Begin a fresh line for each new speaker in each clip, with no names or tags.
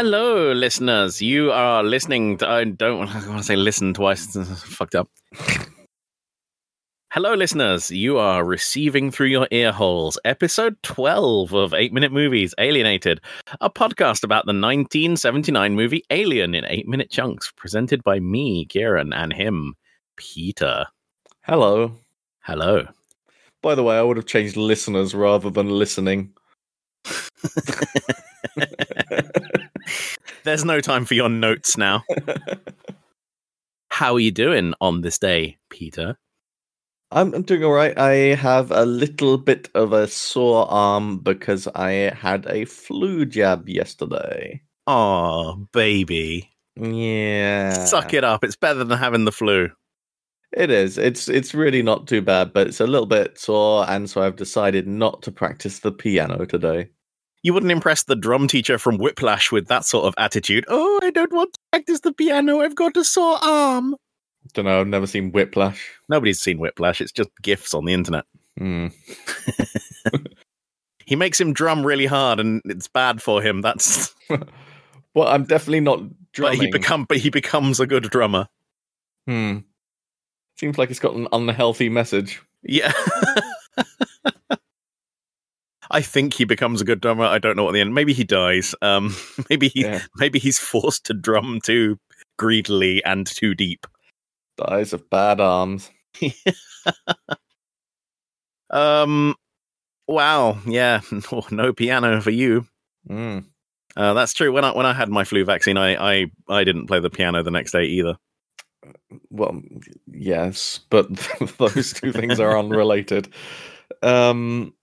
Hello, listeners. You are listening to. I don't want to say listen twice. It's fucked up. Hello, listeners. You are receiving through your ear holes episode 12 of 8 Minute Movies Alienated, a podcast about the 1979 movie Alien in 8 minute chunks, presented by me, Kieran, and him, Peter.
Hello.
Hello.
By the way, I would have changed listeners rather than listening.
There's no time for your notes now. How are you doing on this day, Peter?
I'm, I'm doing all right. I have a little bit of a sore arm because I had a flu jab yesterday.
Oh, baby.
Yeah.
Suck it up. It's better than having the flu.
It is. It's it's really not too bad, but it's a little bit sore, and so I've decided not to practice the piano today.
You wouldn't impress the drum teacher from Whiplash with that sort of attitude. Oh, I don't want to practice the piano. I've got a sore arm.
Don't know. I've never seen Whiplash.
Nobody's seen Whiplash. It's just gifs on the internet.
Hmm.
He makes him drum really hard, and it's bad for him. That's
Well, I'm definitely not
but he become but he becomes a good drummer.
Hmm. Seems like it's got an unhealthy message.
Yeah. I think he becomes a good drummer. I don't know what the end. Maybe he dies. Um, maybe he,
Yeah.
maybe he's forced to drum too greedily and too deep.
Dies of bad arms.
Um, wow, yeah, no, no piano for you.
Hmm.
Uh, that's true. When I when I had my flu vaccine, I I I didn't play the piano the next day either.
Well, yes, but those two things are unrelated. Um,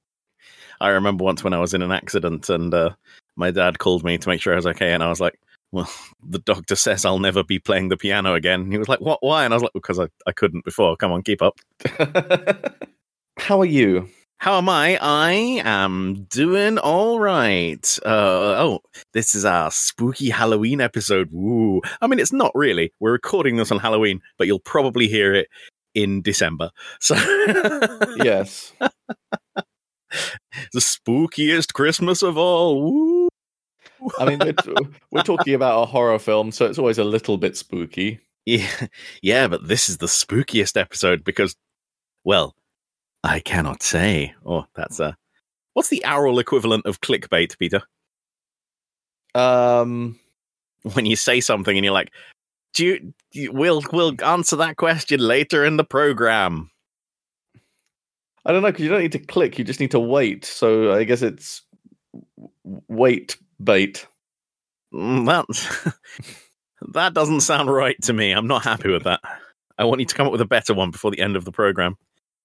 I remember once when I was in an accident and uh, my dad called me to make sure I was okay, and I was like, "Well, the doctor says I'll never be playing the piano again." And he was like, "What? Why?" And I was like, "Because I, I couldn't before. Come on, keep up."
how are you?
How am I? I am doing all right. Uh, oh, this is our spooky Halloween episode. Woo! I mean, it's not really. We're recording this on Halloween, but you'll probably hear it in December. So,
Yes.
the spookiest Christmas of all. Woo!
I mean, we're, we're talking about a horror film, so it's always a little bit spooky.
Yeah, yeah, but this is the spookiest episode because, well, I cannot say. Oh, that's a. What's the oral equivalent of clickbait, Peter?
Um,
When you say something and you're like, "Do you? do you- We'll we'll answer that question later in the program."
I don't know because you don't need to click; you just need to wait. So I guess it's wait bait.
Mm, That that doesn't sound right to me. I'm not happy with that. I want you to come up with a better one before the end of the program,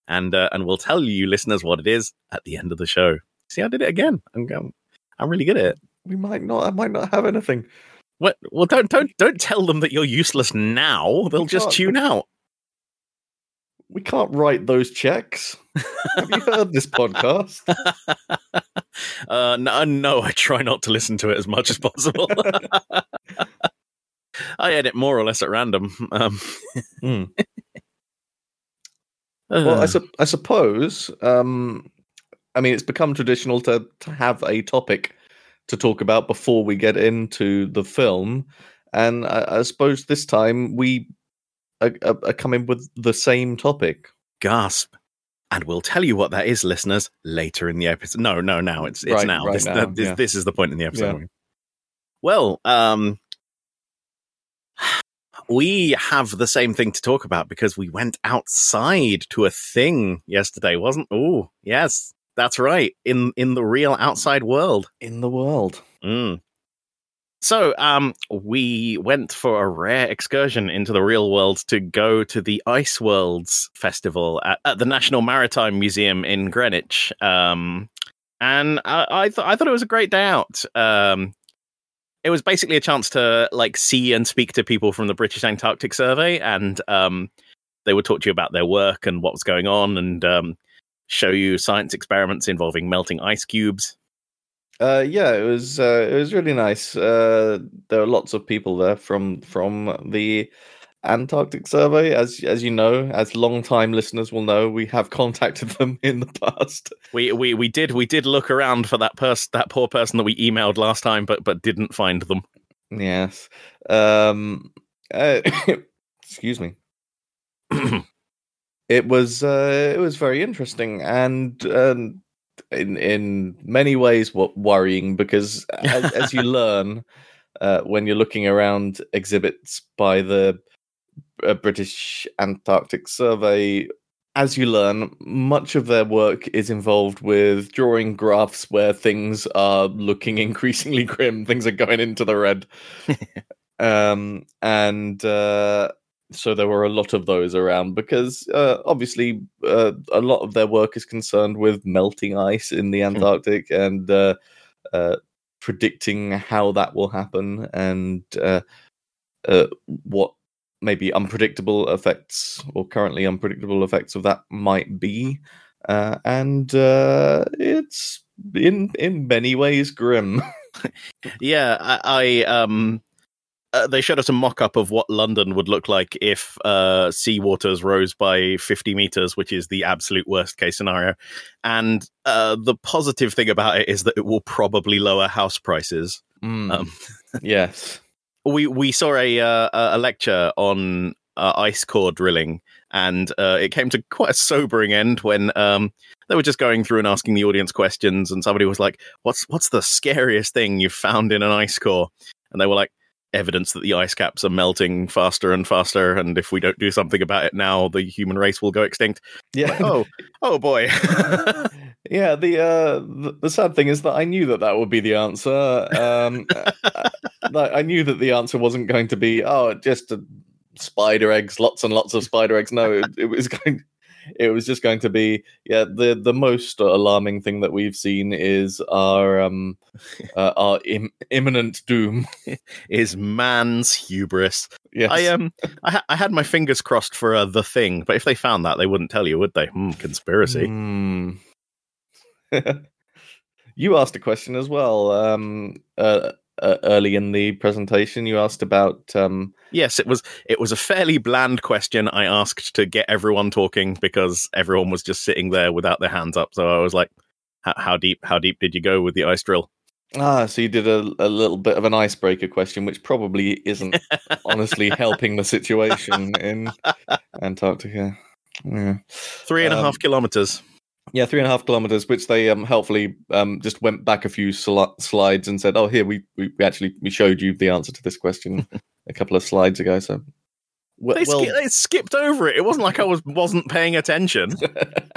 and uh, and we'll tell you listeners what it is at the end of the show. See, I did it again. I'm. I'm really good at it.
We might not. I might not have anything.
What? Well, don't don't don't tell them that you're useless now. They'll just
can't-
tune out.
We can't write those checks. have you heard this podcast?
uh, no, no, I try not to listen to it as much as possible. I edit more or less at random. Um,
Hmm. Well, I,
uh,
sup I suppose. Um, I mean, it's become traditional to, to have a topic to talk about before we get into the film, and I, I suppose this time we are, are, coming with the same topic.
gasp. And we'll tell you what that is, listeners, later in the episode. No, no, now it's it's
Right,
now.
right
this,
now,
this,
yeah.
this is the point in the episode.
Yeah.
Well, um, we have the same thing to talk about because we went outside to a thing yesterday, wasn't? Oh, yes, that's right. In in the real outside world.
In the world,
Mm. So, um, we went for a rare excursion into the real world to go to the Ice Worlds Festival at, at the National Maritime Museum in Greenwich. Um, and I, I thought I thought it was a great day out. Um, it was basically a chance to like see and speak to people from the British Antarctic Survey, and um, they would talk to you about their work and what was going on, and um, show you science experiments involving melting ice cubes.
Uh, yeah, it was uh, it was really nice. Uh, there were lots of people there from from the Antarctic Survey. As as you know, as long-time listeners will know, we have contacted them in the past.
We we we did we did look around for that person that poor person that we emailed last time, but but didn't find them.
Yes. Um. Uh, excuse me. it was uh, it was very interesting and um, in in many ways what worrying because as, as you learn uh, when you're looking around exhibits by the uh, British Antarctic Survey as you learn much of their work is involved with drawing graphs where things are looking increasingly grim things are going into the red. Um and uh so there were a lot of those around because uh, obviously uh, a lot of their work is concerned with melting ice in the Antarctic and uh, uh predicting how that will happen and uh, uh, what maybe unpredictable effects or currently unpredictable effects of that might be. and it's in in many ways grim.
yeah, I, I um uh, they showed us a mock-up of what London would look like if uh, sea waters rose by 50 meters, which is the absolute worst case scenario. And uh, the positive thing about it is that it will probably lower house prices.
Mm. Um, yes,
we we saw a uh, a lecture on uh, ice core drilling, and uh, it came to quite a sobering end when um, they were just going through and asking the audience questions, and somebody was like, "What's what's the scariest thing you've found in an ice core?" And they were like, evidence that the ice caps are melting faster and faster, and if we don't do something about it now, the human race will go extinct.
Yeah.
Like, oh, oh boy.
yeah. The, uh, the, the sad thing is that I knew that that would be the answer. Um, I knew that the answer wasn't going to be oh, just spider eggs, lots and lots of spider eggs. No, it, it was going it was just going to be yeah the the most alarming thing that we've seen is our um uh, our Im- imminent doom
is man's hubris
yes.
i um I, ha- I had my fingers crossed for uh, the thing but if they found that they wouldn't tell you would they mm, conspiracy
mm. you asked a question as well um uh, uh, early in the presentation you asked about um
yes it was it was a fairly bland question i asked to get everyone talking because everyone was just sitting there without their hands up. So i was like how deep how deep did you go with the ice drill?
Ah so you did a, a little bit of an icebreaker question which probably isn't honestly helping the situation in antarctica. Yeah.
Three and um, a half kilometers
yeah, three and a half kilometers, which they um, helpfully um, just went back a few sl- slides and said, "Oh, here we, we actually we showed you the answer to this question a couple of slides ago." So
well, they, sk- they skipped over it. It wasn't like I was wasn't paying attention.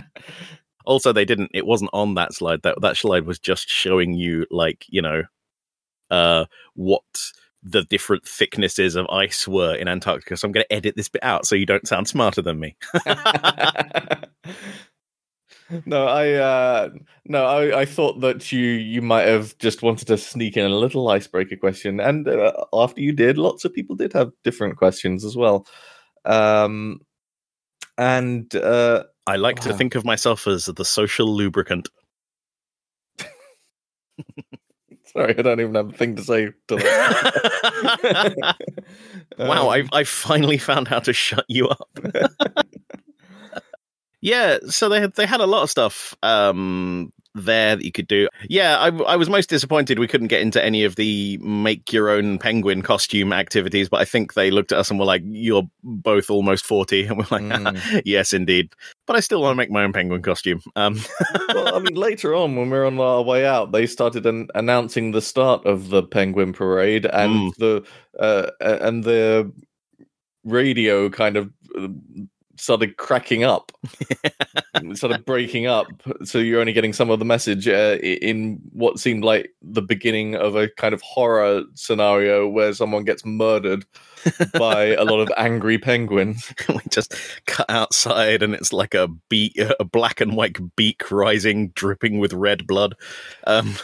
also, they didn't. It wasn't on that slide. That that slide was just showing you, like you know, uh, what the different thicknesses of ice were in Antarctica. So I'm going to edit this bit out so you don't sound smarter than me
no, I uh, no, I, I thought that you you might have just wanted to sneak in a little icebreaker question, and uh, after you did, lots of people did have different questions as well. Um, and uh,
I like to think of myself as the social lubricant.
Sorry, I don't even have a thing to say to that.
wow, um, I I finally found how to shut you up. Yeah, so they had they had a lot of stuff um, there that you could do. Yeah, I, I was most disappointed we couldn't get into any of the make your own penguin costume activities, but I think they looked at us and were like, "You're both almost 40. and we're like, mm. "Yes, indeed." But I still want to make my own penguin costume. Um.
well, I mean, later on when we are on our way out, they started an- announcing the start of the penguin parade and mm. the uh, and the radio kind of uh, started cracking up, started breaking up. So you're only getting some of the message uh, in what seemed like the beginning of a kind of horror scenario where someone gets murdered by a lot of angry penguins.
we just cut outside, and it's like a beak, a black and white beak rising, dripping with red blood. Um.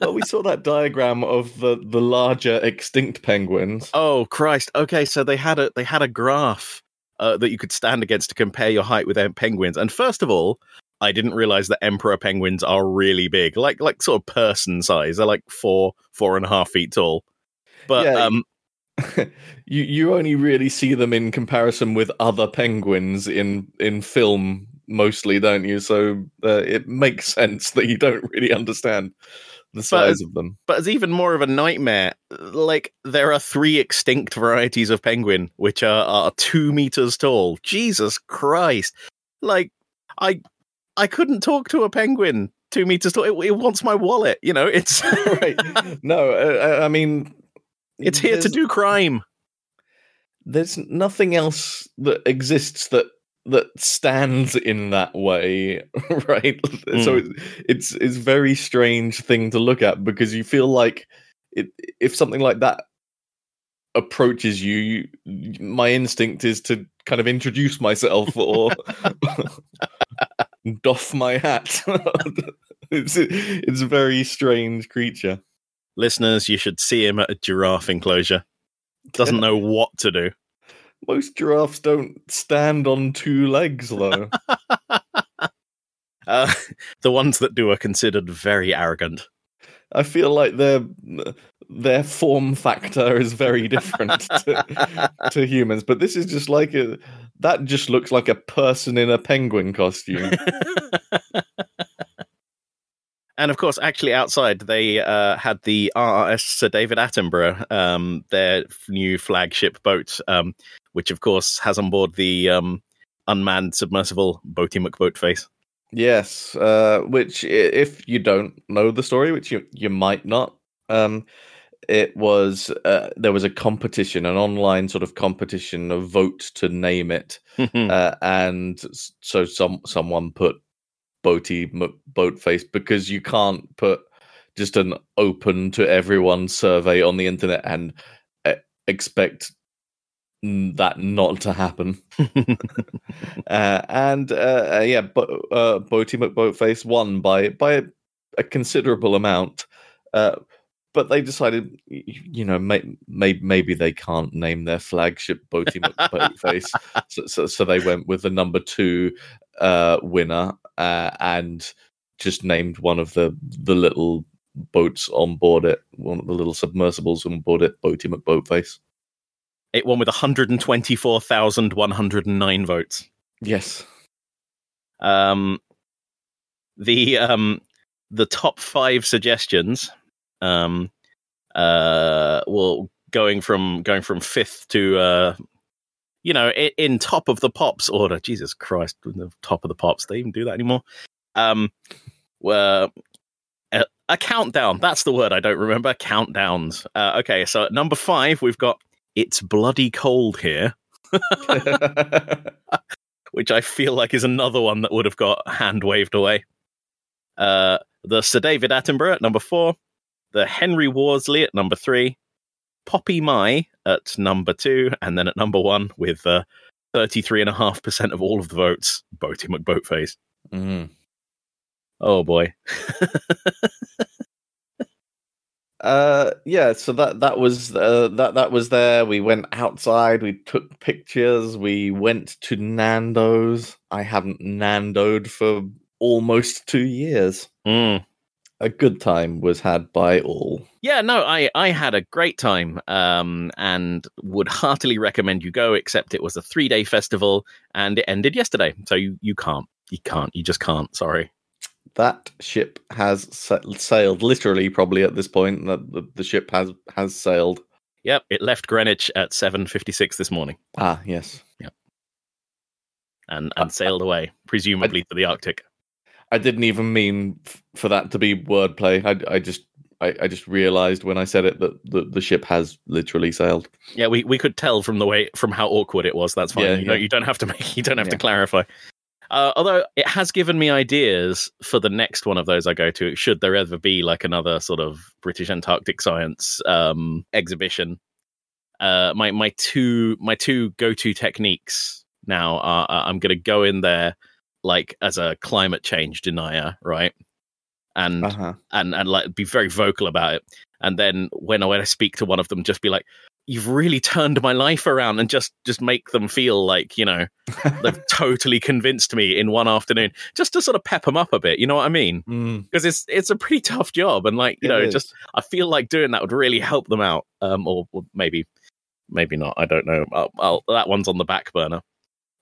well, we saw that diagram of the the larger extinct penguins.
Oh Christ! Okay, so they had a they had a graph uh, that you could stand against to compare your height with penguins. And first of all, I didn't realize that emperor penguins are really big, like like sort of person size. They're like four four and a half feet tall. But yeah. um,
you you only really see them in comparison with other penguins in in film mostly, don't you? So uh, it makes sense that you don't really understand the size of them.
But it's even more of a nightmare. Like there are three extinct varieties of penguin which are, are two meters tall. Jesus Christ! Like I I couldn't talk to a penguin two meters tall. It, it wants my wallet. You know, it's
right. No, uh, I mean,
it's here to do crime.
There's nothing else that exists that that stands in that way, right? Mm. So it's it's very strange thing to look at because you feel like it, if something like that approaches you, you, my instinct is to kind of introduce myself or doff my hat. it's it's a very strange creature.
Listeners, you should see him at a giraffe enclosure. Doesn't know what to do.
Most giraffes don't stand on two legs, though.
uh, the ones that do are considered very arrogant.
I feel like their their form factor is very different to, to, humans, but this is just like a that just looks like a person in a penguin costume.
and of course, actually, outside they uh, had the RRS Sir David Attenborough, um, their new flagship boat, um, which of course has on board the um, unmanned submersible Boaty McBoatface.
Yes, uh, which if you don't know the story, which you you might not, um, it was uh, there was a competition, an online sort of competition, a vote to name it, uh, and so some someone put Boaty McBoatface because you can't put just an open to everyone survey on the internet and uh, expect that not to happen. uh, and uh, uh, yeah, but uh, Boaty McBoatface won by by a considerable amount. Uh, but they decided, you know, may, may, maybe they can't name their flagship Boaty McBoatface, so, so, so they went with the number two uh, winner uh, and just named one of the the little boats on board it, one of the little submersibles on board it, Boaty McBoatface.
It won with 124,109 votes.
Yes.
Um, the um, the top five suggestions, um, uh, well, going from going from fifth to uh, you know, in, in top of the pops order. Jesus Christ, the top of the pops. They even do that anymore? Um, well, a, a, countdown. That's the word I don't remember. Countdowns. Uh, okay, so at number five, we've got it's bloody cold here. Which I feel like is another one that would have got hand waved away. Uh, the Sir David Attenborough at number four, the Henry Worsley at number three, Poppy Mai at number two, and then at number one with uh, 33.5% of all of the votes, Boaty McBoatface.
Mm.
Oh boy.
Uh, yeah. So that that was uh, that that was there. We went outside. We took pictures. We went to Nando's. I haven't Nandoed for almost two years.
Mm.
A good time was had by all.
Yeah, no, I I had a great time, um, and would heartily recommend you go. Except it was a three day festival, and it ended yesterday, so you you can't, you can't, you just can't. Sorry
that ship has sailed literally probably at this point that the, the, ship has has sailed
yep it left greenwich at 7.56 this morning
ah yes
yep and and sailed away presumably I, to the arctic
i didn't even mean f- for that to be wordplay i, I just I, I just realized when I said it that the, the ship has literally sailed.
Yeah, we, we could tell from the way from how awkward it was. That's fine. Yeah, you, yeah. Don't, you don't have to make you don't have yeah. to clarify. Uh, although it has given me ideas for the next one of those I go to, should there ever be like another sort of British Antarctic science um, exhibition. Uh, my my two my two go to techniques now are uh, I'm going to go in there like as a climate change denier, right? And uh-huh. and and like be very vocal about it. And then when I when I speak to one of them, just be like, you've really turned my life around and just just make them feel like you know they've totally convinced me in one afternoon just to sort of pep them up a bit you know what i mean because
mm.
it's it's a pretty tough job and like you it know is. just i feel like doing that would really help them out um or, or maybe maybe not. I don't know. I'll, I'll, that one's on the back burner.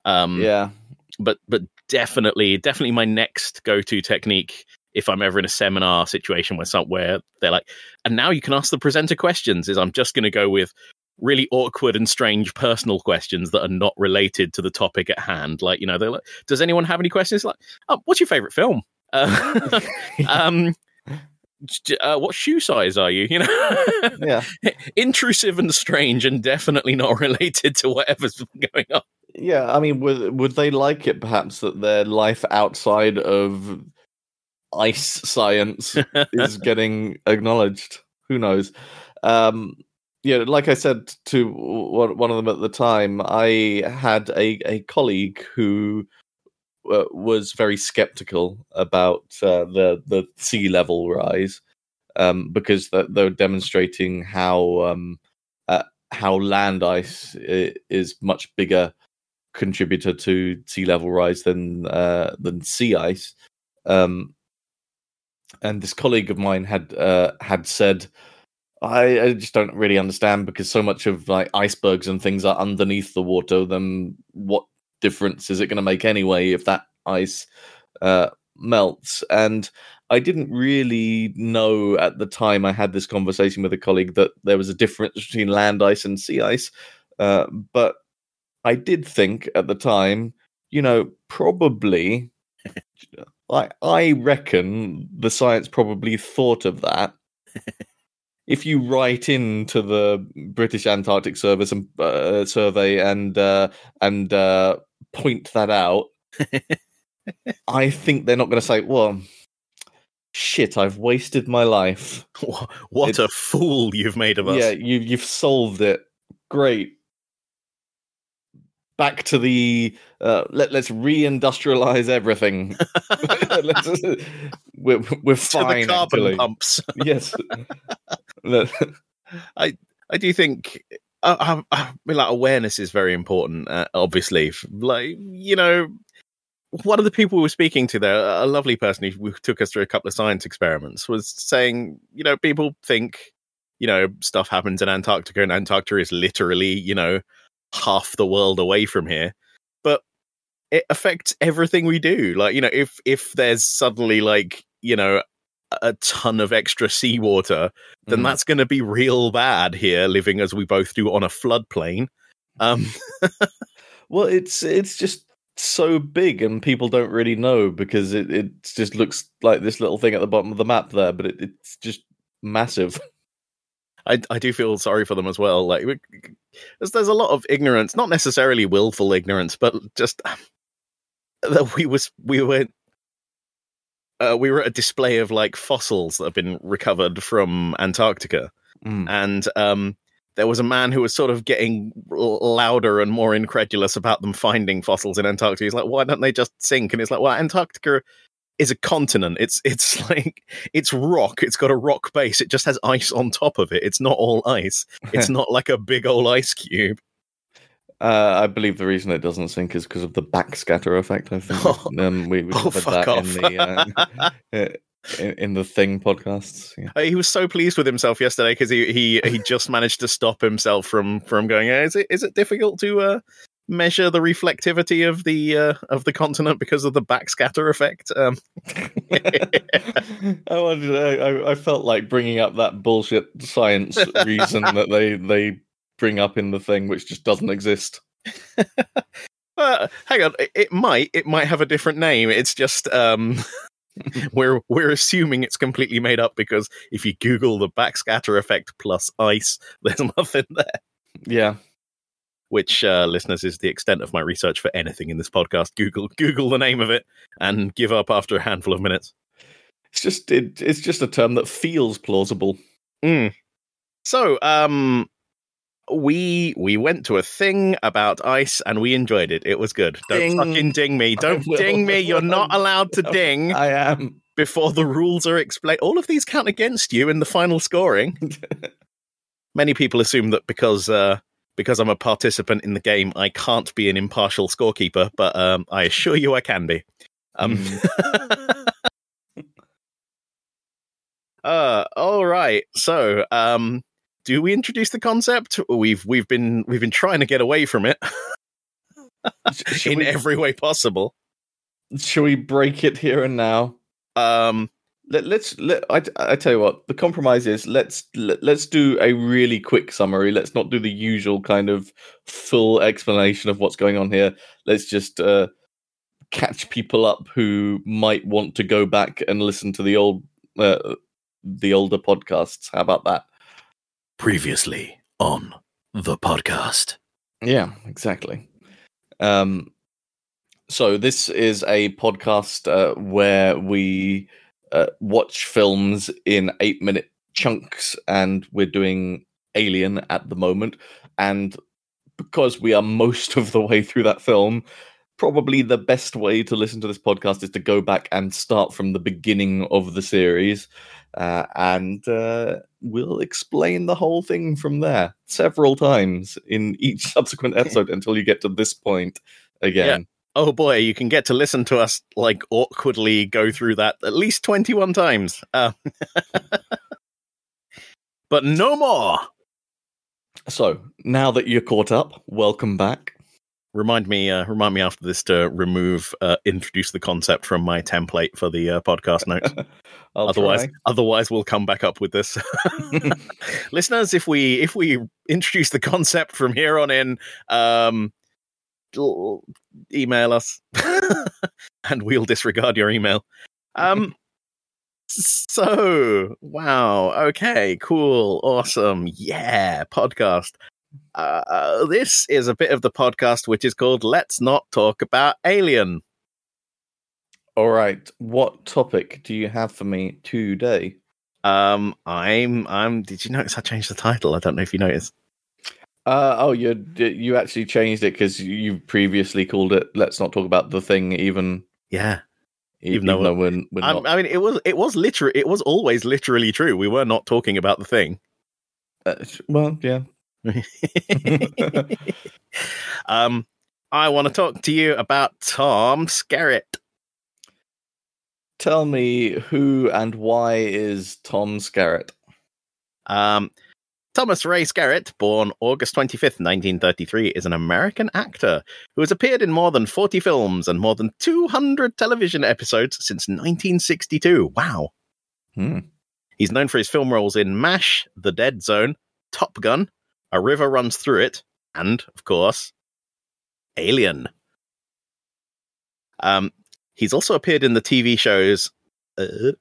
Um,
yeah,
but but definitely definitely my next go to technique if I'm ever in a seminar situation where somewhere they're like, and now you can ask the presenter questions. Is I'm just going to go with really awkward and strange personal questions that are not related to the topic at hand. Like, you know, they're like, does anyone have any questions? Like, oh, what's your favorite film? Uh, um, uh, what shoe size are you? You know,
yeah,
intrusive and strange, and definitely not related to whatever's going on.
Yeah, I mean, would would they like it perhaps that their life outside of ice science is getting acknowledged? Who knows? Um, yeah, like I said to one of them at the time, I had a, a colleague who uh, was very skeptical about uh, the the sea level rise um, because they're demonstrating how um, uh, how land ice is much bigger contributor to sea level rise than uh, than sea ice. Um, and this colleague of mine had uh, had said, I, I, just don't really understand because so much of like icebergs and things are underneath the water. Then what difference is it going to make anyway if that ice uh, melts? And I didn't really know at the time I had this conversation with a colleague that there was a difference between land ice and sea ice. Uh, but I did think at the time, you know, probably, I I reckon the science probably thought of that. if you write into the British Antarctic Service and uh, survey and uh, and uh, point that out, I think they're not going to say, "Well, shit, I've wasted my life."
What a fool you've made of us!
Yeah, you you've solved it. Great back to the uh, let let's reindustrialize everything. we're we're fine.
carbon
actually.
pumps.
yes.
I I do think uh, I, I mean, like awareness is very important. Uh, obviously, like you know, one of the people we were speaking to there, a lovely person who took us through a couple of science experiments, was saying, you know, people think, you know, stuff happens in Antarctica, and Antarctica is literally, you know, half the world away from here but it affects everything we do. Like you know if if there's suddenly like you know a ton of extra seawater then mm. that's going to be real bad here living as we both do on a floodplain. Um
well it's it's just so big and people don't really know because it, it just looks like this little thing at the bottom of the map there but it, it's just massive
I, I do feel sorry for them as well. Like, there's, there's a lot of ignorance, not necessarily willful ignorance, but just that we was we were uh, we were at a display of like fossils that have been recovered from Antarctica,
mm.
and um, there was a man who was sort of getting louder and more incredulous about them finding fossils in Antarctica. He's like, "Why don't they just sink?" And it's like, "Well, Antarctica is a continent. It's it's like it's rock. It's got a rock base. It just has ice on top of it. It's not all ice. It's not like a big old ice cube.
Uh, I believe the reason it doesn't sink is because of the backscatter effect. I think oh, um, we, we
oh,
that
off.
in the uh, in, in, the thing podcasts.
Yeah. Uh, he was so pleased with himself yesterday because he he he just managed to stop himself from from going. Is it is it difficult to uh, measure the reflectivity of the uh, of the continent because of the backscatter effect. Um.
I wanted. I, I felt like bringing up that bullshit science reason that they they bring up in the thing, which just doesn't exist.
uh, hang on, it, it, might it might have a different name. It's just um, we're we're assuming it's completely made up because if you Google the backscatter effect plus ice, there's nothing there.
Yeah,
which uh, listeners is the extent of my research for anything in this podcast. Google Google the name of it and give up after a handful of minutes.
It's just it, it's just a term that feels plausible.
Mm. So, um, we we went to a thing about ice and we enjoyed it. It was good. Don't ding. fucking ding me. Don't ding me. You're not allowed to ding.
I am
before the rules are explained. All of these count against you in the final scoring. Many people assume that because uh, because I'm a participant in the game, I can't be an impartial scorekeeper, but um, I assure you I can be. Um, mm. uh, all right. So, um, do we introduce the concept? We've we've been we've been trying to get away from it in
we,
every way possible.
Should we break it here and now?
Um,
Let, let's let I, I tell you what the compromise is let's let, let's do a really quick summary let's not do the usual kind of full explanation of what's going on here let's just uh catch people up who might want to go back and listen to the old uh, the older podcasts how about that
previously on the podcast.
Yeah, exactly. Um, so this is a podcast uh, where we uh, watch films in eight-minute chunks, and we're doing Alien at the moment. And because we are most of the way through that film, probably the best way to listen to this podcast is to go back and start from the beginning of the series. Uh, and uh, we'll explain the whole thing from there several times in each subsequent episode until you get to this point again.
Oh boy, you can get to listen to us like awkwardly go through that at least twenty-one times. Uh, but no more.
So now that you're caught up, welcome back.
Remind me, uh, remind me after this to remove, uh, introduce the concept from my template for the uh, podcast notes. Otherwise,
try.
otherwise we'll come back up with this. Listeners, if we if we introduce the concept from here on in, um, email us, and we'll disregard your email. Um. So, wow. Okay, cool. Awesome. Yeah, podcast. Uh, this is a bit of the podcast which is called Let's Not Talk About Alien.
All right. What topic do you have for me today?
Um, I'm, I'm, did you notice I changed the title? I don't know if you noticed.
Uh, oh, you you actually changed it because you previously called it. Let's not talk about the thing, even
Yeah.
even,
though
though we're, we're not.
I mean, it was, it was literally, it was always literally true. We were not talking about the thing.
Uh, well, yeah.
um, I want to talk to you about Tom Skerritt.
Tell me who and why is Tom Skerritt?
Um, Thomas Ray Skerritt, born August 25th, 1933, is an American actor who has appeared in more than 40 films and more than 200 television episodes since 1962. Wow.
Hmm.
He's known for his film roles in MASH, The Dead Zone, Top Gun, A River Runs Through It, and, of course, Alien. Um, he's also appeared in the TV shows. Uh,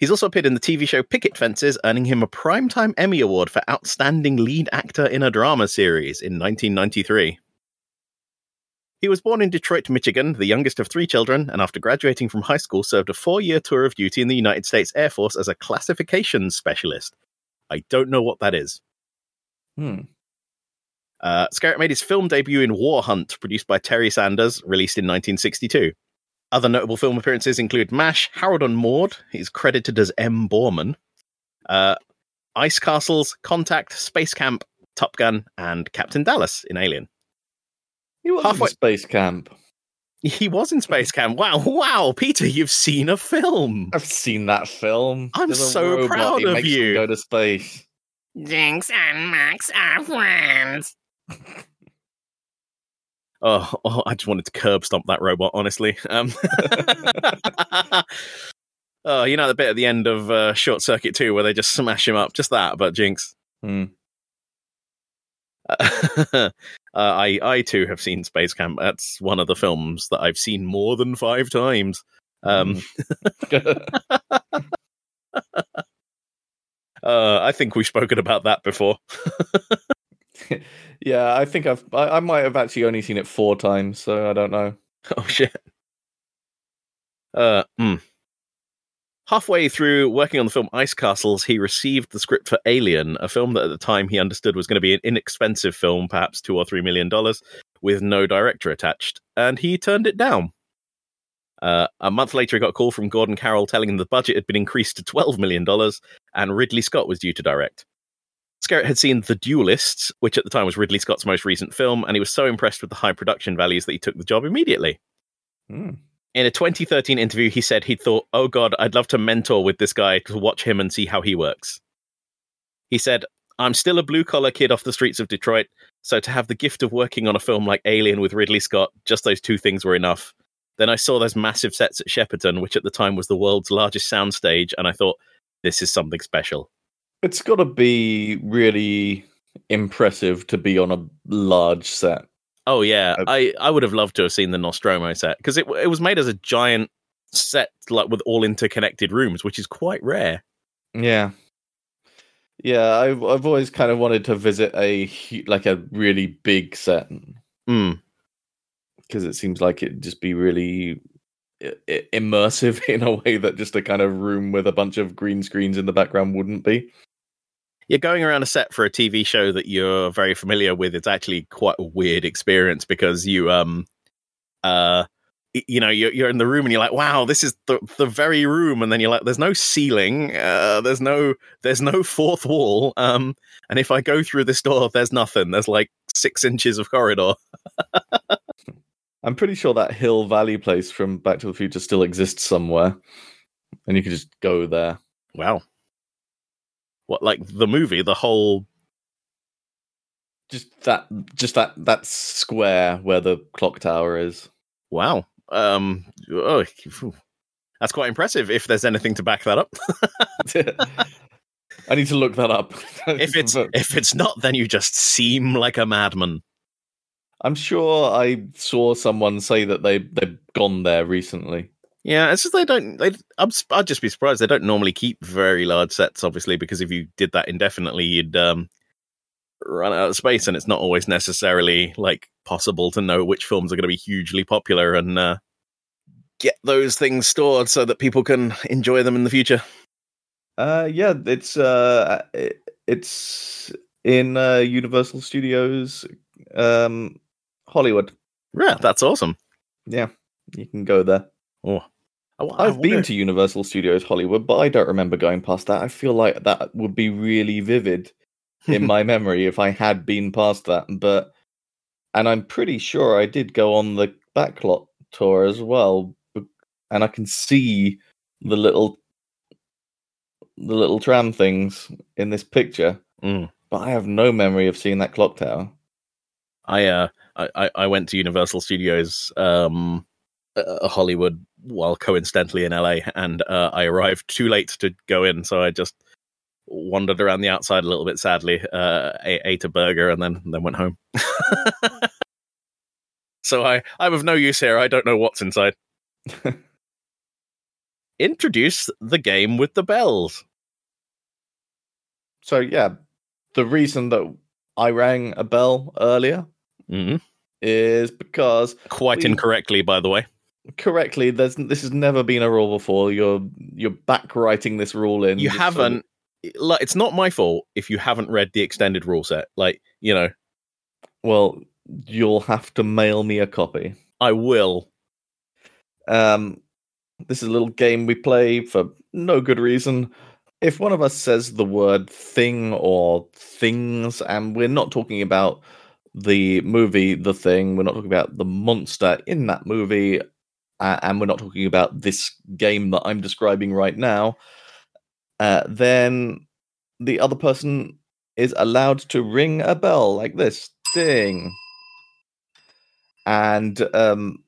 he's also appeared in the TV show Picket Fences, earning him a Primetime Emmy Award for Outstanding Lead Actor in a Drama Series in 1993. He was born in Detroit, Michigan, the youngest of three children, and after graduating from high school, served a four year tour of duty in the United States Air Force as a classifications specialist. I don't know what that is.
Hmm.
Uh, Skerritt made his film debut in War Hunt, produced by Terry Sanders, released in 1962. Other notable film appearances include MASH, Harold and Maude, he's credited as M. Borman, uh, Ice Castles, Contact, Space Camp, Top Gun, and Captain Dallas in Alien.
He was
Halfway-
in space camp.
He was in Space Camp. Wow, wow, Peter, you've seen a film.
I've seen that film.
I'm
There's
so proud of
makes
you.
Go to space.
Jinx and Max are friends.
Oh, oh, I just wanted to curb stomp that robot, honestly. Um, oh, you know the bit at the end of uh, Short Circuit 2 where they just smash him up? Just that, but Jinx.
Hmm.
uh, I, I too have seen Space Camp. That's one of the films that I've seen more than five times. Um, uh, I think we've spoken about that before.
yeah, I think I've I, I might have actually only seen it four times, so I don't know.
Oh shit. Uh, hmm. Halfway through working on the film Ice Castles, he received the script for Alien, a film that at the time he understood was going to be an inexpensive film, perhaps two or three million dollars, with no director attached, and he turned it down. Uh, a month later, he got a call from Gordon Carroll telling him the budget had been increased to $12 million and Ridley Scott was due to direct. Skerritt had seen The Duelists, which at the time was Ridley Scott's most recent film, and he was so impressed with the high production values that he took the job immediately.
Hmm.
In a 2013 interview, he said he'd thought, oh God, I'd love to mentor with this guy to watch him and see how he works. He said, I'm still a blue collar kid off the streets of Detroit, so to have the gift of working on a film like Alien with Ridley Scott, just those two things were enough. Then I saw those massive sets at Shepperton, which at the time was the world's largest soundstage, and I thought, this is something special.
It's got to be really impressive to be on a large set.
Oh yeah,
Uh,
I, I would have loved to have seen the Nostromo set because it it was made as a giant set, like with all interconnected rooms, which is quite rare.
Yeah. Yeah, I've I've always kind of wanted to visit a like a really big set
Mm.
because it seems like it'd just be really immersive in a way that just a kind of room with a bunch of green screens in the background wouldn't be.
You're going around a set for a TV show that you're very familiar with. It's actually quite a weird experience because you um uh you know you're, you're in the room and you're like wow this is the the very room and then you're like there's no ceiling uh there's no there's no fourth wall um and if i go through this door there's nothing there's like six inches of corridor
I'm pretty sure that Hill Valley place from Back to the Future still exists somewhere, and you could just go there.
wow what like the movie the whole
Just that, just that that square where the clock tower is.
wow um oh, that's quite impressive if there's anything to back that up
I need to look that up.
if it's if it's not then you just seem like a madman
I'm sure I saw someone say that they they've gone there recently.
Yeah, it's just they don't. They, I'm, I'd just be surprised. They don't normally keep very large sets, obviously, because if you did that indefinitely, you'd um, run out of space, and it's not always necessarily like possible to know which films are going to be hugely popular and uh, get those things stored so that people can enjoy them in the future.
Uh, yeah, it's uh, it, it's in uh, Universal Studios, um, Hollywood.
Yeah, that's awesome.
Yeah, you can go there.
Oh, I,
I've been to Universal Studios Hollywood, but I don't remember going past that. I feel like that would be really vivid in my memory if I had been past that. But and I'm pretty sure I did go on the backlot tour as well, and I can see the little the little tram things in this picture.
Mm.
But I have no memory of seeing that clock tower.
I uh I, I- I went to Universal Studios um uh, Hollywood while coincidentally in LA and uh, I arrived too late to go in so I just wandered around the outside a little bit sadly uh ate, ate a burger and then then went home. So I I'm of no use here. I don't know what's inside. Introduce the game with the bells.
So yeah, the reason that I rang a bell earlier
hmm
is because
quite
We-
incorrectly by the way
correctly there's this has never been a rule before. You're you're back writing this rule in
you
so
haven't like it's not my fault if you haven't read the extended rule set. Like you know.
Well you'll have to mail me a copy.
I will.
Um this is a little game we play for no good reason. If one of us says the word thing or things and we're not talking about the movie the thing we're not talking about the monster in that movie uh, and we're not talking about this game that i'm describing right now uh, then the other person is allowed to ring a bell like this ding. And um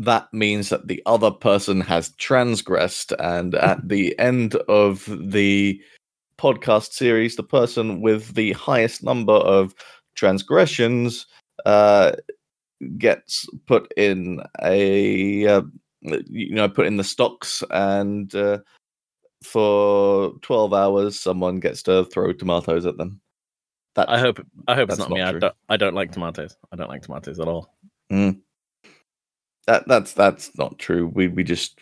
that means that the other person has transgressed and at the end of the podcast series the person with the highest number of transgressions uh gets put in a uh, you know put in the stocks and uh, for 12 hours someone gets to throw tomatoes at them. That
i hope i hope it's
That's
not me.
not
I don't, I don't like tomatoes. I don't like tomatoes at all.
That that's that's not true. We we just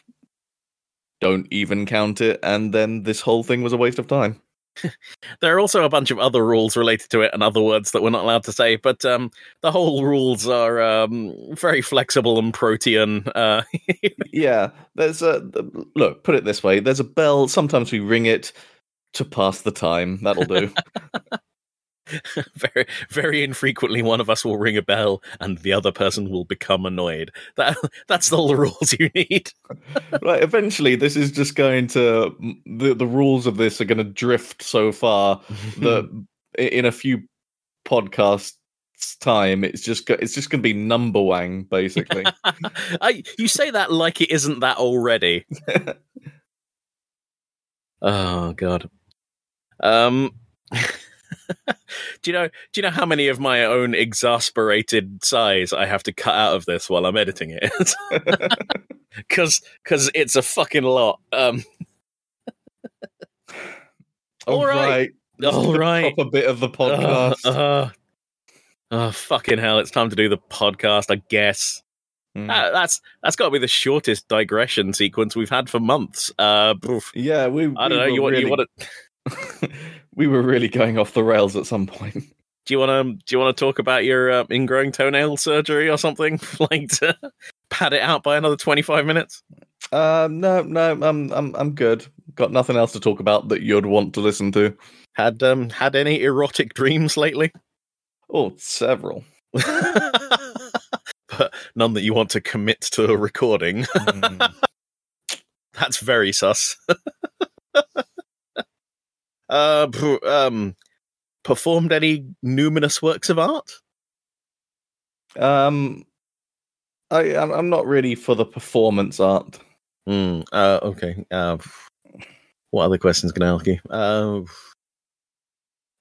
don't even count it and then this whole thing was a waste of time
there are also a bunch of other rules related to it and other words that we're not allowed to say but um the whole rules are um very flexible and protean uh.
Yeah there's a look put it this way there's a bell sometimes we ring it to pass the time that'll do
very, very infrequently, one of us will ring a bell and the other person will become annoyed. That that's all the rules you need.
right. Eventually, this is just going to the the rules of this are going to drift so far that in a few podcasts time, it's just it's just going to be Numberwang basically.
I, you say that like it isn't that already. oh god. Um. Do you know? Do you know how many of my own exasperated sighs I have to cut out of this while I'm editing it? Because because it's a fucking lot. Um.
All
All right.
right. This is
All right.
proper bit of the podcast.
Uh, uh, oh fucking hell! It's time to do the podcast. I guess
Mm.
Uh, that's that's got to be the shortest digression sequence we've had for months. Uh,
yeah, we.
I don't
we
know. You want
really,
you want to
we were really going off the rails at some point.
do you want to do you want to talk about your uh, ingrowing toenail surgery or something like to pad it out by another twenty five minutes?
Um, no, no, I'm, I'm, I'm good. Got nothing else to talk about that you'd want to listen to.
Had um had any erotic dreams lately?
Oh, several.
but none that you want to commit to a recording.
Mm.
That's very sus. Uh, um, performed any numinous works of art?
um, I, I'm, not really for the performance art.
Hmm. uh, okay. Uh, what other questions can I ask you? Uh,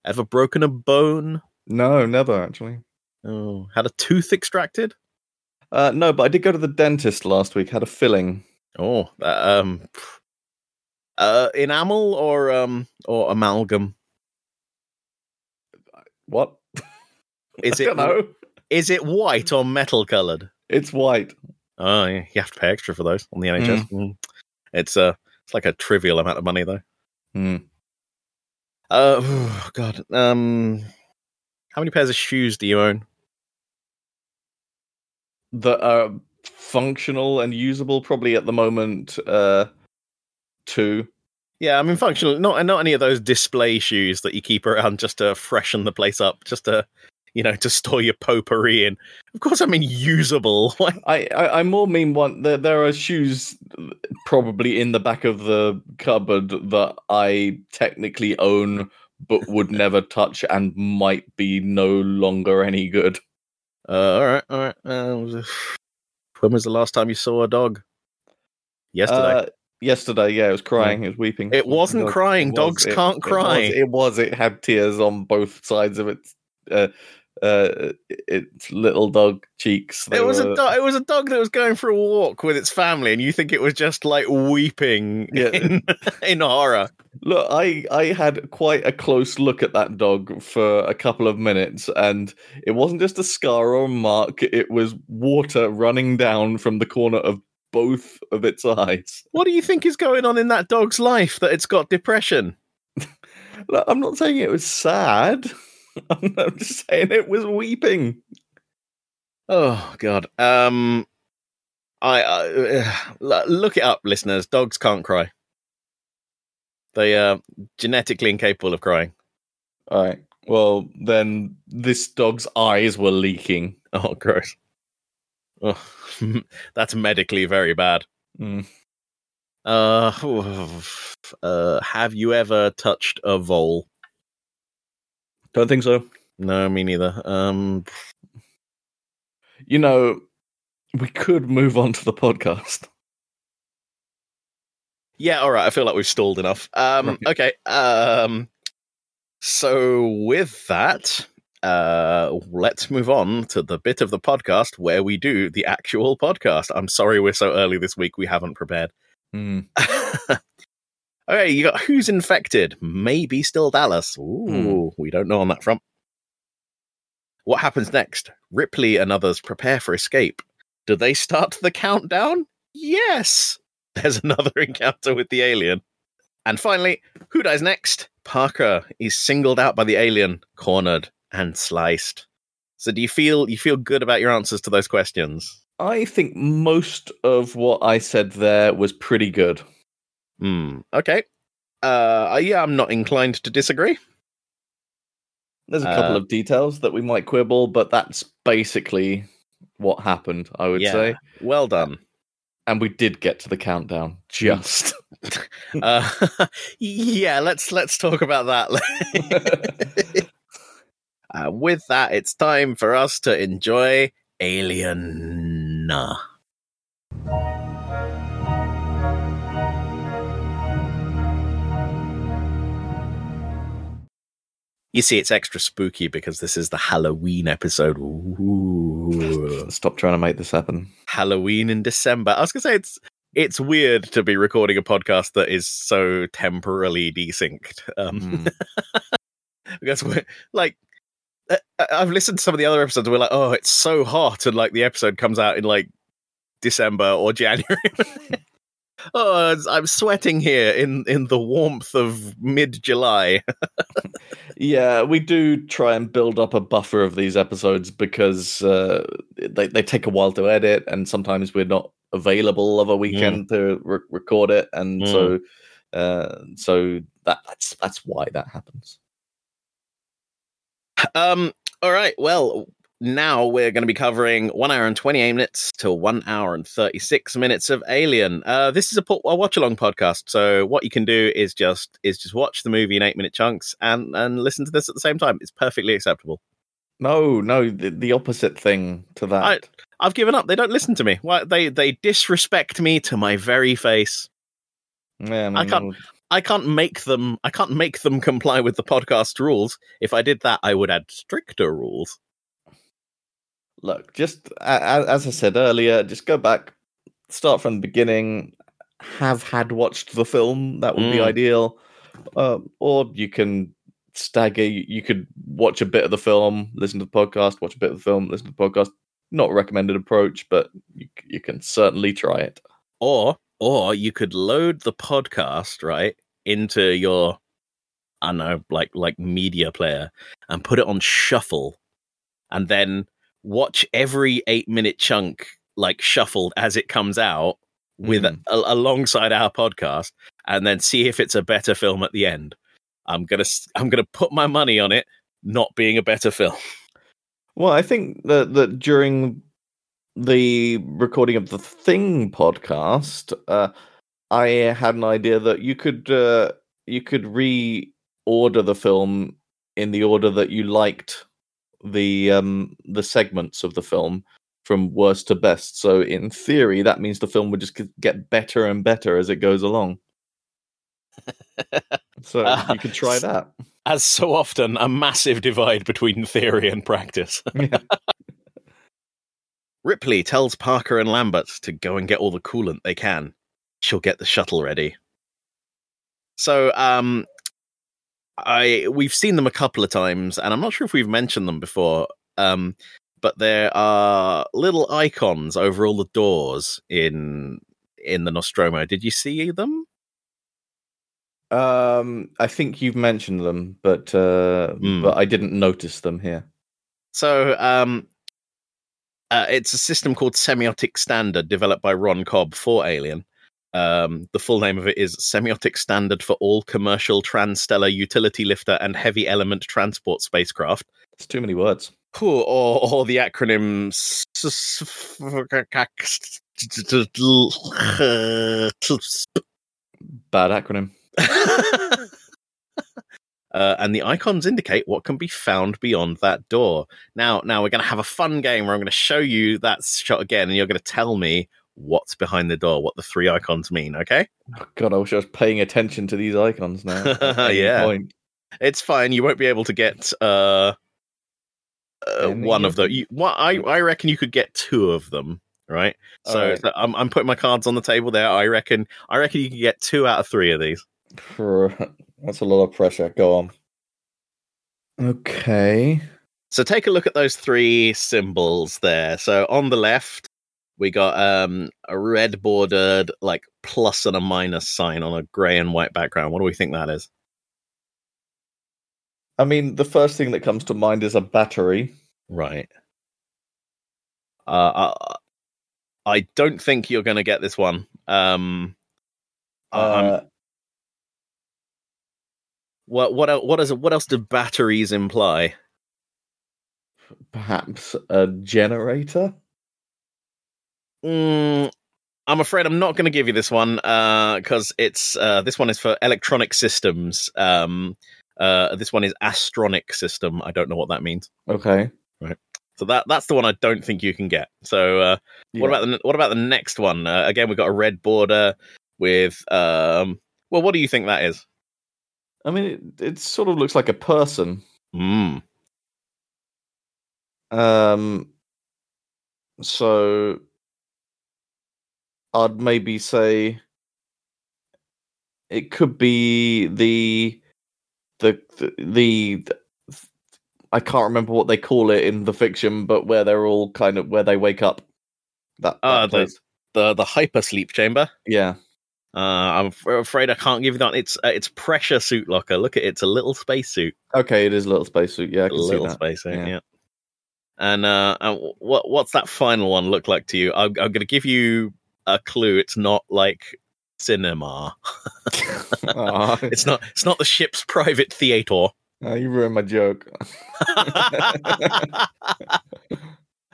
ever broken a bone?
No, never actually.
Oh, had a tooth extracted?
Uh, no, but I did go to the dentist last week. Had a filling.
Oh, uh, um, uh, enamel or um or amalgam?
What?
Is
I
it
don't know.
is it white or metal colored?
It's white.
Oh, yeah, you have to pay extra for those on the NHS. Mm. It's uh, it's like a trivial amount of money though.
Hmm.
Uh, oh, God. Um, how many pairs of shoes do you own?
That are functional and usable. Probably at the moment, uh, two.
Yeah, I mean functional. Not not any of those display shoes that you keep around just to freshen the place up, just to you know to store your potpourri in. Of course, I mean usable.
I, I, I more mean one. There, there are shoes probably in the back of the cupboard that I technically own, but would never touch and might be no longer any good.
Uh, all right, all right. Uh, when was the last time you saw a dog? Yesterday.
Uh, yesterday, yeah, it was crying. It was weeping.
It wasn't crying.
it was,
Dogs
it-
can't
it
cry.
was, It was. It had tears on both sides of its uh, uh, its little dog cheeks. They
It was
were-
a dog. It was a dog that was going for a walk with its family, and you think it was just like weeping
Yeah.
in, in horror.
Look, I I had quite a close look at that dog for a couple of minutes, and it wasn't just a scar or a mark; it was water running down from the corner of both of its eyes.
What do you think is going on in that dog's life that it's got depression?
Look, I'm not saying it was sad. I'm I'm just saying it was weeping.
Oh God. Um, I uh, look it up, listeners. Dogs can't cry. They are genetically incapable of crying.
All right. Well, then this dog's eyes were leaking.
Oh, gross. Oh, that's medically very bad.
Mm.
Uh, uh, have you ever touched a vole?
Don't think so.
No, me neither. Um,
You know, we could move on to the podcast.
yeah, all right. I feel like we've stalled enough. Um, okay. Um, so with that, uh, let's move on to the bit of the podcast where we do the actual podcast. I'm sorry we're so early this week. We haven't prepared.
Hmm.
okay, you got who's infected? Maybe still Dallas. Ooh, we don't know on that front. What happens next? Ripley and others prepare for escape. Do they start the countdown? Yes. There's another encounter with the alien. And finally, who dies next? Parker is singled out by the alien, cornered and sliced. So do you feel you feel good about your answers to those questions?
I think most of what I said there was pretty good.
Hmm. Okay. Uh yeah, I'm not inclined to disagree.
There's a couple
Uh,
of details that we might quibble, but that's basically what happened, I would
Yeah.
say.
Well done.
And we did get to the countdown. Just.
Uh, yeah, let's let's talk about that. uh, with that, it's time for us to enjoy Alien. You see, it's extra spooky because this is the Halloween episode. Ooh.
Stop trying to make this happen.
Halloween in December. I was gonna say it's it's weird to be recording a podcast that is so temporally desynced. Um,
Hmm.
because we're like I've listened to some of the other episodes. We're like, oh, it's so hot, and like the episode comes out in like December or January. oh, I'm sweating here in in the warmth of mid July.
Yeah, we do try and build up a buffer of these episodes because uh, they they take a while to edit, and sometimes we're not available of a weekend to re- record it, and
Mm.
so uh, so that that's that's why that happens.
Um. All right. Well, now we're going to be covering one hour and twenty eight minutes to one hour and thirty six minutes of Alien. Uh, this is a, po- a watch along podcast. So what you can do is just is just watch the movie in eight minute chunks and and listen to this at the same time. It's perfectly acceptable.
No, no, the, the opposite thing to that.
I- I've given up. They don't listen to me. Why they they disrespect me to my very face.
yeah,
I can't- I can't make them. I can't make them comply with the podcast rules. If I did that, I would add stricter rules.
look, just a- as I said earlier, just go back, start from the beginning. Have had watched the film, that would be
Mm.
ideal. Uh, or you can stagger. You you could watch a bit of the film, listen to the podcast, watch a bit of the film, listen to the podcast. Not recommended approach, but you, you can certainly try it.
or or you could load the podcast right into your I don't know, like like media player and put it on shuffle and then watch every eight minute chunk like shuffled as it comes out with
Mhm.
a, alongside our podcast and then see if it's a better film at the end. I'm gonna I'm gonna put my money on it not being a better film.
Well, I think that that during the recording of the Thing podcast, uh, I had an idea that you could uh, you could reorder the film in the order that you liked the um, the segments of the film from worst to best. So, in theory, that means the film would just get better and better as it goes along. So
Uh,
you could try that.
As so often, a massive divide between theory and practice.
Yeah.
Ripley tells Parker and Lambert to go and get all the coolant they can. She'll get the shuttle ready. So, um, I we've seen them a couple of times, and I'm not sure if we've mentioned them before. Um, but there are little icons over all the doors in in the Nostromo. Did you see them?
Um, I think you've mentioned them, but uh,
Hmm.
but I didn't notice them here.
So, um, uh, it's a system called Semiotic Standard, developed by Ron Cobb for Alien. Um, the full name of it is Semiotic Standard for All Commercial Transstellar Utility Lifter and Heavy Element Transport Spacecraft,
It's too many words.
or, or, or the acronym.
Bad acronym.
Uh, and the icons indicate what can be found beyond that door. Now, now we're going to have a fun game where I'm going to show you that shot again, and you're going to tell me what's behind the door, what the three icons mean. Okay?
Oh, God, I wish I was paying attention to these icons now.
Yeah.
point.
It's fine. You won't be able to get uh, uh one
of
them. You, what, I I reckon you could get two of them. Right. So,
Alright.
so I'm I'm putting my cards on the table there. I reckon I reckon you can get two out of three of these.
That's a lot of pressure. Go on. Okay.
So take a look at those three symbols there. So on the left, we got um, a red bordered like plus and a minus sign on a grey and white background. What do we think that is?
I mean, the first thing that comes to mind is a battery.
Right. Uh, I, I don't think you're going to get this one. Um, I- I'm-
Uh,
What what what is what else do batteries imply?
Perhaps a generator.
Mm, I'm afraid I'm not going to give you this one because it's uh, this one is for electronic systems. Um, uh, this one is astronic system. I don't know what that means.
Okay. Right.
So that that's the one I don't think you can get. So uh, what about the what about the next one? Uh, again, we've got a red border with um. Well, what do you think that is?
I mean, it, it sort of looks like a person.
Mm.
Um. So, I'd maybe say it could be the the the, the I can't remember what they call it in the fiction, but where they're all kind of where they wake up. That, that
Ah, the- The the hyper sleep chamber.
yeah.
Uh, I'm af- afraid I can't give you that. It's uh, it's pressure suit locker. Look at it. It's a little space suit.
Okay, it is a little spacesuit. Yeah, I can see
little
that.
space suit.
yeah.
Yeah. And uh, and what what's that final one look like to you? I'm, I'm going to give you a clue. It's not like cinema. It's not. It's not the ship's private theater.
oh, you ruined my joke.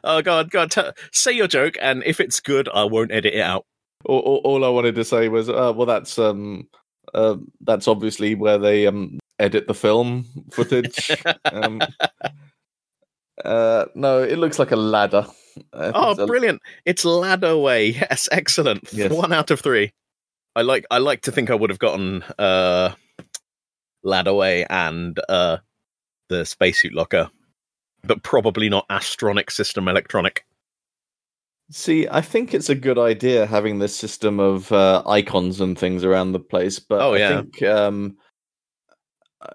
oh god, god, t- say your joke, and if it's good, I won't edit it out.
All, all, all I wanted to say was, uh, well, that's um, uh, that's obviously where they um edit the film footage. um, uh, no, it looks like a ladder. Uh,
Oh,
it's a-
brilliant! It's ladder way. Yes, excellent.
Yes.
One out of three. I like. I like to think I would have gotten uh, ladder way and uh, the spacesuit locker, but probably not astronic system electronic.
See, I think it's a good idea having this system of uh, icons and things around the place, but
Oh,
I
yeah.
think um,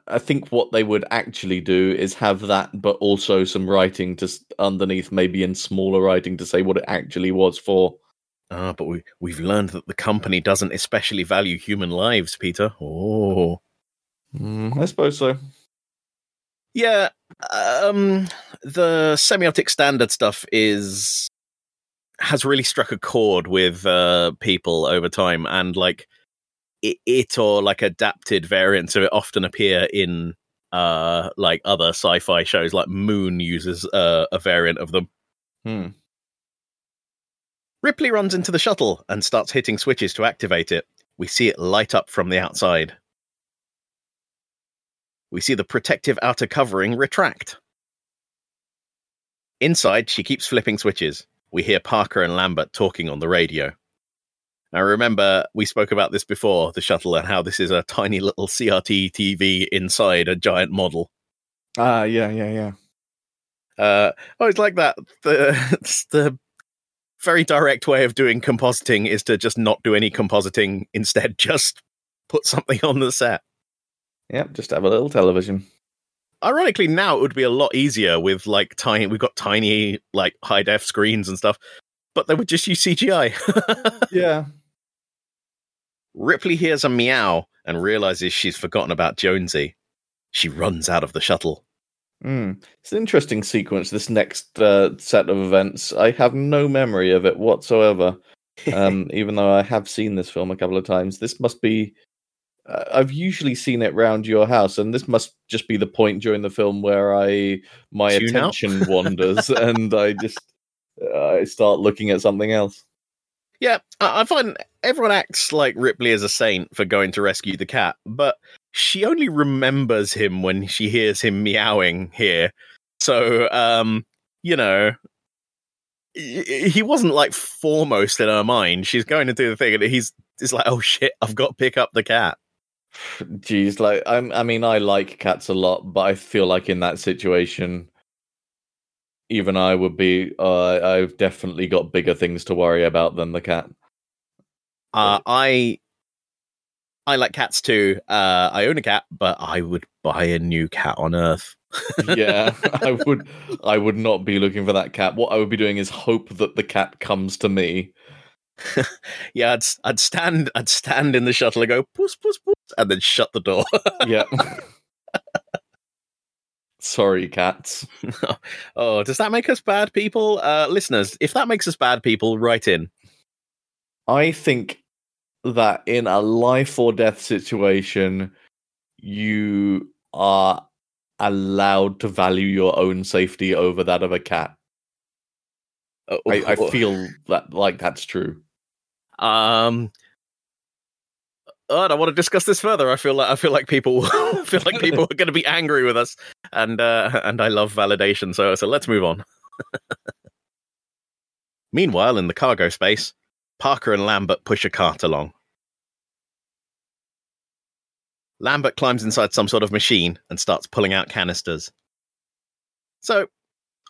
I think what they would actually do is have that, but also some writing just underneath, maybe in smaller writing, to say what it actually was for.
Ah, but we we've learned that the company doesn't especially value human lives, Peter. Oh.
Mm, I suppose so.
Yeah, um, the semiotic standard stuff is has really struck a chord with uh, people over time, and like it, it or like adapted variants of it often appear in uh like other sci-fi shows. Like Moon uses uh, a variant of them.
Hmm.
Ripley runs into the shuttle and starts hitting switches to activate it. We see it light up from the outside. We see the protective outer covering retract. Inside, she keeps flipping switches. We hear Parker and Lambert talking on the radio. Now, remember, we spoke about this before the shuttle and how this is a tiny little CRT TV inside a giant model.
Ah, yeah, yeah, yeah.
Uh, oh, it's like that. The, the very direct way of doing compositing is to just not do any compositing. Instead, just put something on the set.
Yep, just have a little television.
Ironically, now it would be a lot easier with like tiny. We've got tiny like high def screens and stuff, but they would just use CGI.
Yeah.
Ripley hears a meow and realizes she's forgotten about Jonesy. She runs out of the shuttle.
Mm. It's an interesting sequence, this next uh, set of events. I have no memory of it whatsoever, um, even though I have seen this film a couple of times. This must be. Uh, I've usually seen it round your house, and this must just be the point during the film where I my
Tune
attention wanders and I just uh, I start looking at something else.
Yeah, I find everyone acts like Ripley is a saint for going to rescue the cat, but she only remembers him when she hears him meowing here. So, um, you know, he he wasn't like foremost in her mind. She's going to do the thing, and he's it's like, oh shit, I've got to pick up the cat.
Jeez, like I'm, I mean, I like cats a lot, but I feel like in that situation, even I would be. Uh, I've definitely got bigger things to worry about than the cat.
Uh, I I like cats too. Uh, I own a cat, but I would buy a new cat on Earth.
yeah, I would. I would not be looking for that cat. What I would be doing is hope that the cat comes to me.
yeah, I'd I'd stand I'd stand in the shuttle and go puss puss puss, and then shut the door.
Yeah. Sorry, cats.
oh, does that make us bad people, uh, listeners? If that makes us bad people, write in.
I think that in a life or death situation, you are allowed to value your own safety over that of a cat.
Uh,
I, I feel that like that's true.
Um, I don't want to discuss this further. I feel like I feel like people feel like people are going to be angry with us, and uh, and I love validation. So so let's move on. Meanwhile, in the cargo space, Parker and Lambert push a cart along. Lambert climbs inside some sort of machine and starts pulling out canisters. So,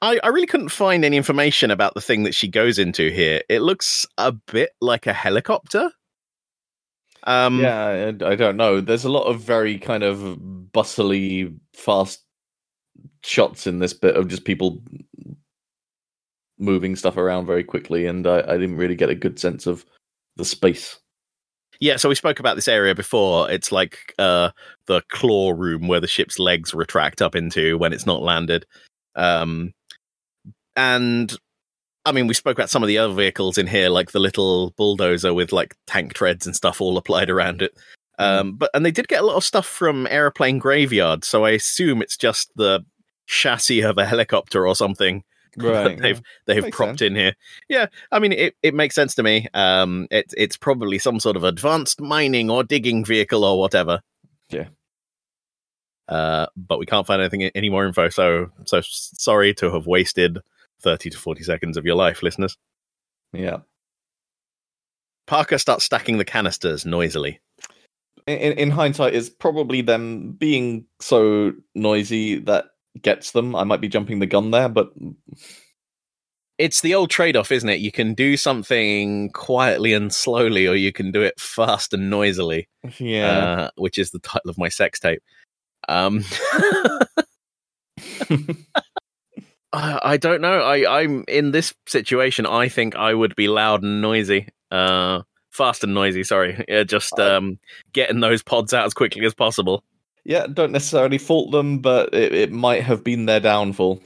I, I really couldn't find any information about the thing that she goes into here. It looks a bit like a helicopter. Um,
yeah, I, I don't know. There's a lot of very kind of bustly, fast shots in this bit of just people moving stuff around very quickly, and I, I didn't really get a good sense of the space.
Yeah, so we spoke about this area before. It's like uh, the claw room where the ship's legs retract up into when it's not landed. Um, and I mean, we spoke about some of the other vehicles in here, like the little bulldozer with like tank treads and stuff all applied around it. Um, but and they did get a lot of stuff from Aeroplane Graveyard, so I assume it's just the chassis of a helicopter or something that they've they've
Makes
propped
sense.
in here. Yeah, I mean it, it makes sense to me. Um, it's it's probably some sort of advanced mining or digging vehicle or whatever.
Yeah.
Uh, but we can't find anything any more info. So so sorry to have wasted thirty to forty seconds of your life, listeners.
Yeah.
Parker starts stacking the canisters noisily.
In, in hindsight, it's probably them being so noisy that gets them. I might be jumping the gun there, but
It's the old trade off, isn't it? You can do something quietly and slowly, or you can do it fast and noisily.
yeah.
uh, which is the title of my sex tape. Um, I, I don't know. I, I'm in this situation. I think I would be loud and noisy, uh, fast and noisy. Sorry, yeah, just
Uh,
um, getting those pods out as quickly as possible.
yeah, don't necessarily fault them, but it, it might have been their downfall.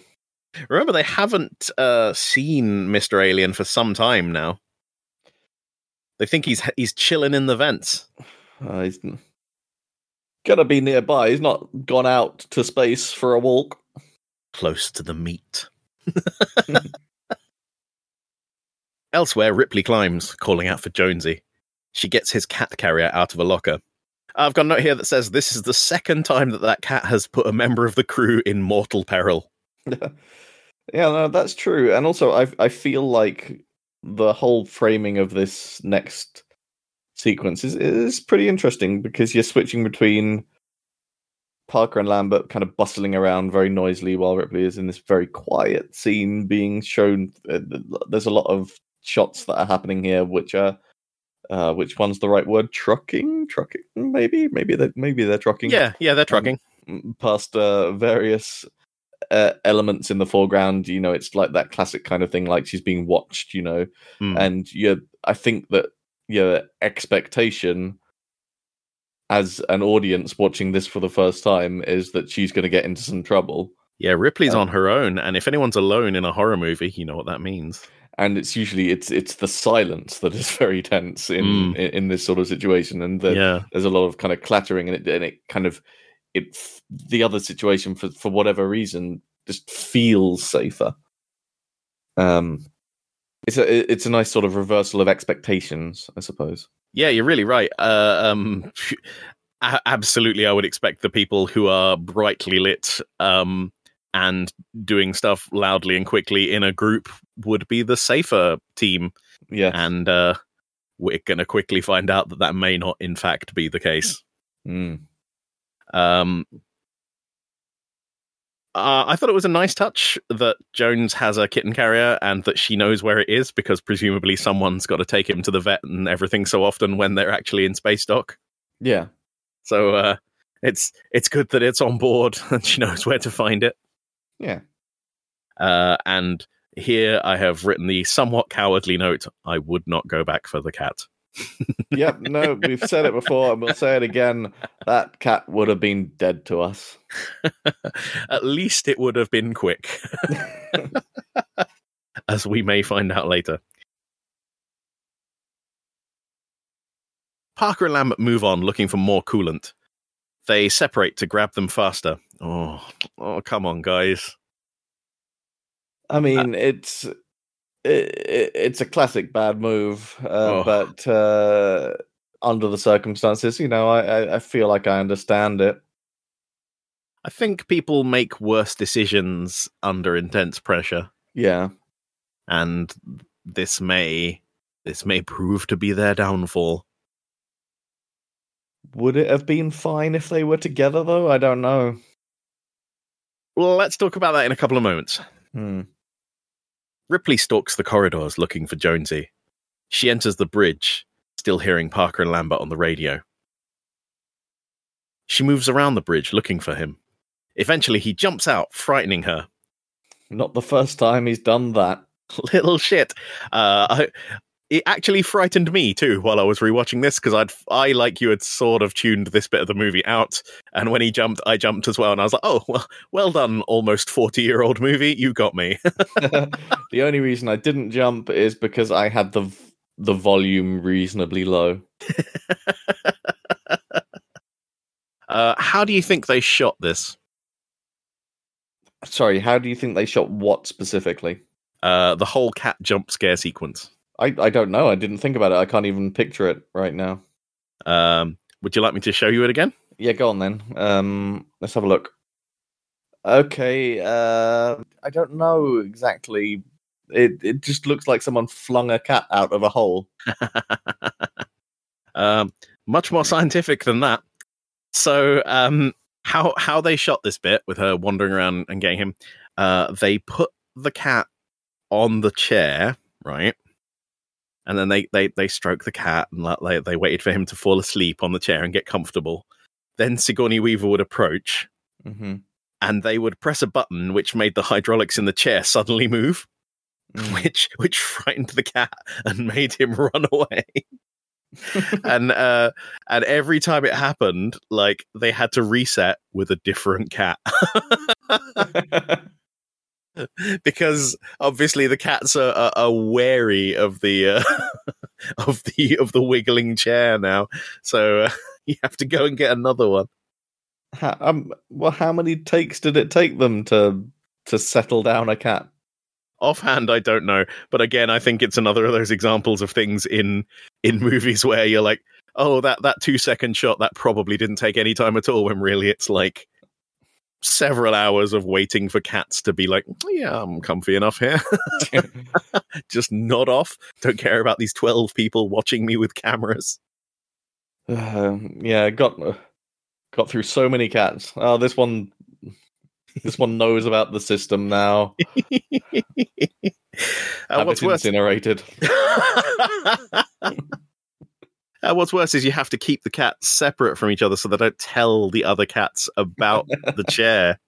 Remember, they haven't uh, seen Mister Alien for some time now. They think he's he's chilling in the vents.
Uh, he's gonna be nearby. He's not gone out to space for a walk.
Close to the meat. Elsewhere, Ripley climbs, calling out for Jonesy. She gets his cat carrier out of a locker. I've got a note here that says this is the second time that that cat has put a member of the crew in mortal peril.
yeah, no, that's true. And also, I I feel like the whole framing of this next sequence is is pretty interesting because you're switching between Parker and Lambert kind of bustling around very noisily while Ripley is in this very quiet scene being shown. Uh, there's a lot of shots that are happening here, which are. Uh, which one's the right word? Trucking, trucking, maybe, maybe they maybe they're trucking
Yeah, yeah, they're trucking.
m- past uh, various uh, elements in the foreground. You know, it's like that classic kind of thing, like she's being watched. You know,
Hmm.
and yeah, I think that your expectation as an audience watching this for the first time is that she's going to get into some trouble.
yeah, Ripley's
uh,
on her own, and if anyone's alone in a horror movie, you know what that means.
And it's usually it's it's the silence that is very tense in
Mm.
in, in this sort of situation, and the,
yeah,
there's a lot of kind of clattering and it and it kind of it the other situation for for whatever reason just feels safer um it's a it's a nice sort of reversal of expectations i suppose
yeah, you're really right. Uh, um, absolutely, I would expect the people who are brightly lit um, and doing stuff loudly and quickly in a group would be the safer team.
yeah
and uh, we're going to quickly find out that that may not, in fact, be the case.
Mm.
Um, uh, I thought it was a nice touch that Jones has a kitten carrier and that she knows where it is because presumably someone's got to take him to the vet and everything so often when they're actually in space dock.
yeah
So uh, it's it's good that it's on board and she knows where to find it.
yeah
Uh, and here I have written the somewhat cowardly note: I would not go back for the cat.
Yep no we've said it before and we'll say it again that cat would have been dead to us
At least it would have been quick, as we may find out later. Parker and Lambert move on looking for more coolant. They separate to grab them faster. Oh, oh, come on, guys.
I mean, uh, it's it, it's a classic bad move, uh,
Oh.
but uh, under the circumstances, you know, I, I, I feel like I understand it.
I think people make worse decisions under intense pressure,
Yeah,
and this may this may prove to be their downfall.
would it have been fine if they were together, though? I don't know.
Well, let's talk about that in a couple of moments.
Hmm.
Ripley stalks the corridors looking for Jonesy. She enters the bridge, still hearing Parker and Lambert on the radio. She moves around the bridge looking for him. Eventually, he jumps out, frightening her.
Not the first time he's done that.
Little shit. Uh, I, it actually frightened me too while I was rewatching this because I'd I like you had sort of tuned this bit of the movie out, and when he jumped, I jumped as well, and I was like, oh well, well done, almost forty year old movie, you got me.
the only reason I didn't jump is because I had the the volume reasonably low.
uh, how do you think they shot this?
Sorry, how do you think they shot what specifically?
Uh, the whole cat jump scare sequence.
I, I don't know. I didn't think about it. I can't even picture it right now.
Um, would you like me to show you it again?
Yeah, go on then. Um, let's have a look. Okay, uh, I don't know exactly. It it just looks like someone flung a cat out of a hole.
um, much more scientific than that. So, um, how how they shot this bit with her wandering around and getting him? Uh, they put the cat on the chair, right? And then they they they stroke the cat and like, they they waited for him to fall asleep on the chair and get comfortable. Then Sigourney Weaver would approach,
Mm-hmm.
and they would press a button which made the hydraulics in the chair suddenly move, which which frightened the cat and made him run away. and uh and every time it happened like they had to reset with a different cat because obviously the cats are, are, are wary of the uh, of the of the wiggling chair now. So uh, you have to go and get another one.
How, um, well, how many takes did it take them to to settle down a cat?
offhand i don't know. But again i think it's another of those examples of things in in movies where you're like oh that that two second shot that probably didn't take any time at all when really it's like several hours of waiting for cats to be like yeah i'm comfy enough here just nod off don't care about these 12 people watching me with cameras
Uh, yeah, got got through so many cats. Oh, this one, this one knows about the system now.
uh, what's worse
incinerated.
Uh, what's worse is you have to keep the cats separate from each other so they don't tell the other cats about the chair.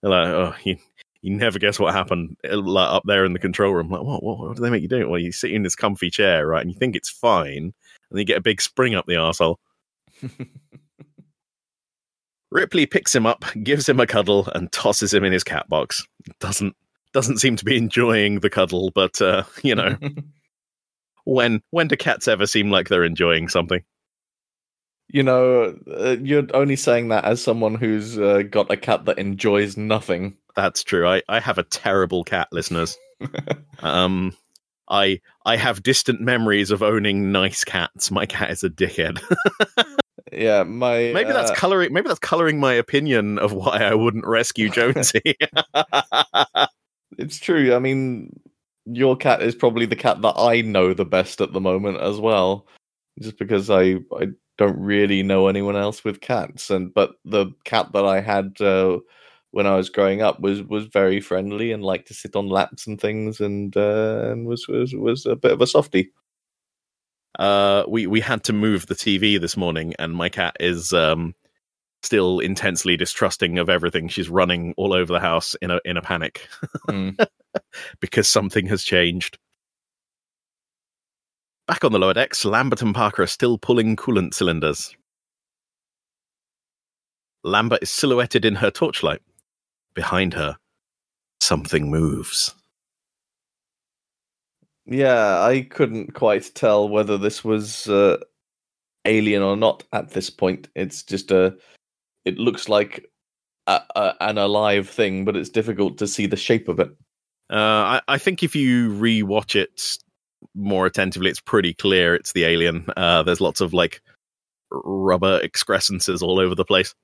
They're like, oh, you, you never guess what happened uh, like, up there in the control room. Like, what, what, what do they make you do? Well, you sit in this comfy chair, right, and you think it's fine, and then you get a big spring up the arsehole. Ripley picks him up, gives him a cuddle, and tosses him in his cat box. Doesn't doesn't seem to be enjoying the cuddle, but uh, you know, when when do cats ever seem like they're enjoying something?
you know, uh, you're only saying that as someone who's uh, got a cat that enjoys nothing.
That's true. I, I have a terrible cat, listeners. um, I I have distant memories of owning nice cats. My cat is a dickhead.
yeah, my
maybe that's
uh,
coloring. Maybe that's coloring my opinion of why I wouldn't rescue Jonesy.
it's true. I mean, your cat is probably the cat that I know the best at the moment as well, just because I I don't really know anyone else with cats. And but the cat that I had uh, when I was growing up was was very friendly and liked to sit on laps and things, and uh, and was was was a bit of a softie.
uh, we we had to move the TV this morning, and my cat is um, still intensely distrusting of everything. She's running all over the house in a in a panic
Mm.
because something has changed. Back on the lower decks, Lambert and Parker are still pulling coolant cylinders. Lambert is silhouetted in her torchlight. Behind her, something moves.
Yeah, I couldn't quite tell whether this was uh, alien or not at this point. It's just a. It looks like a, a, an alive thing, but it's difficult to see the shape of it.
Uh, I, I think if you rewatch it more attentively, it's pretty clear it's the alien. Uh, there's lots of like rubber excrescences all over the place.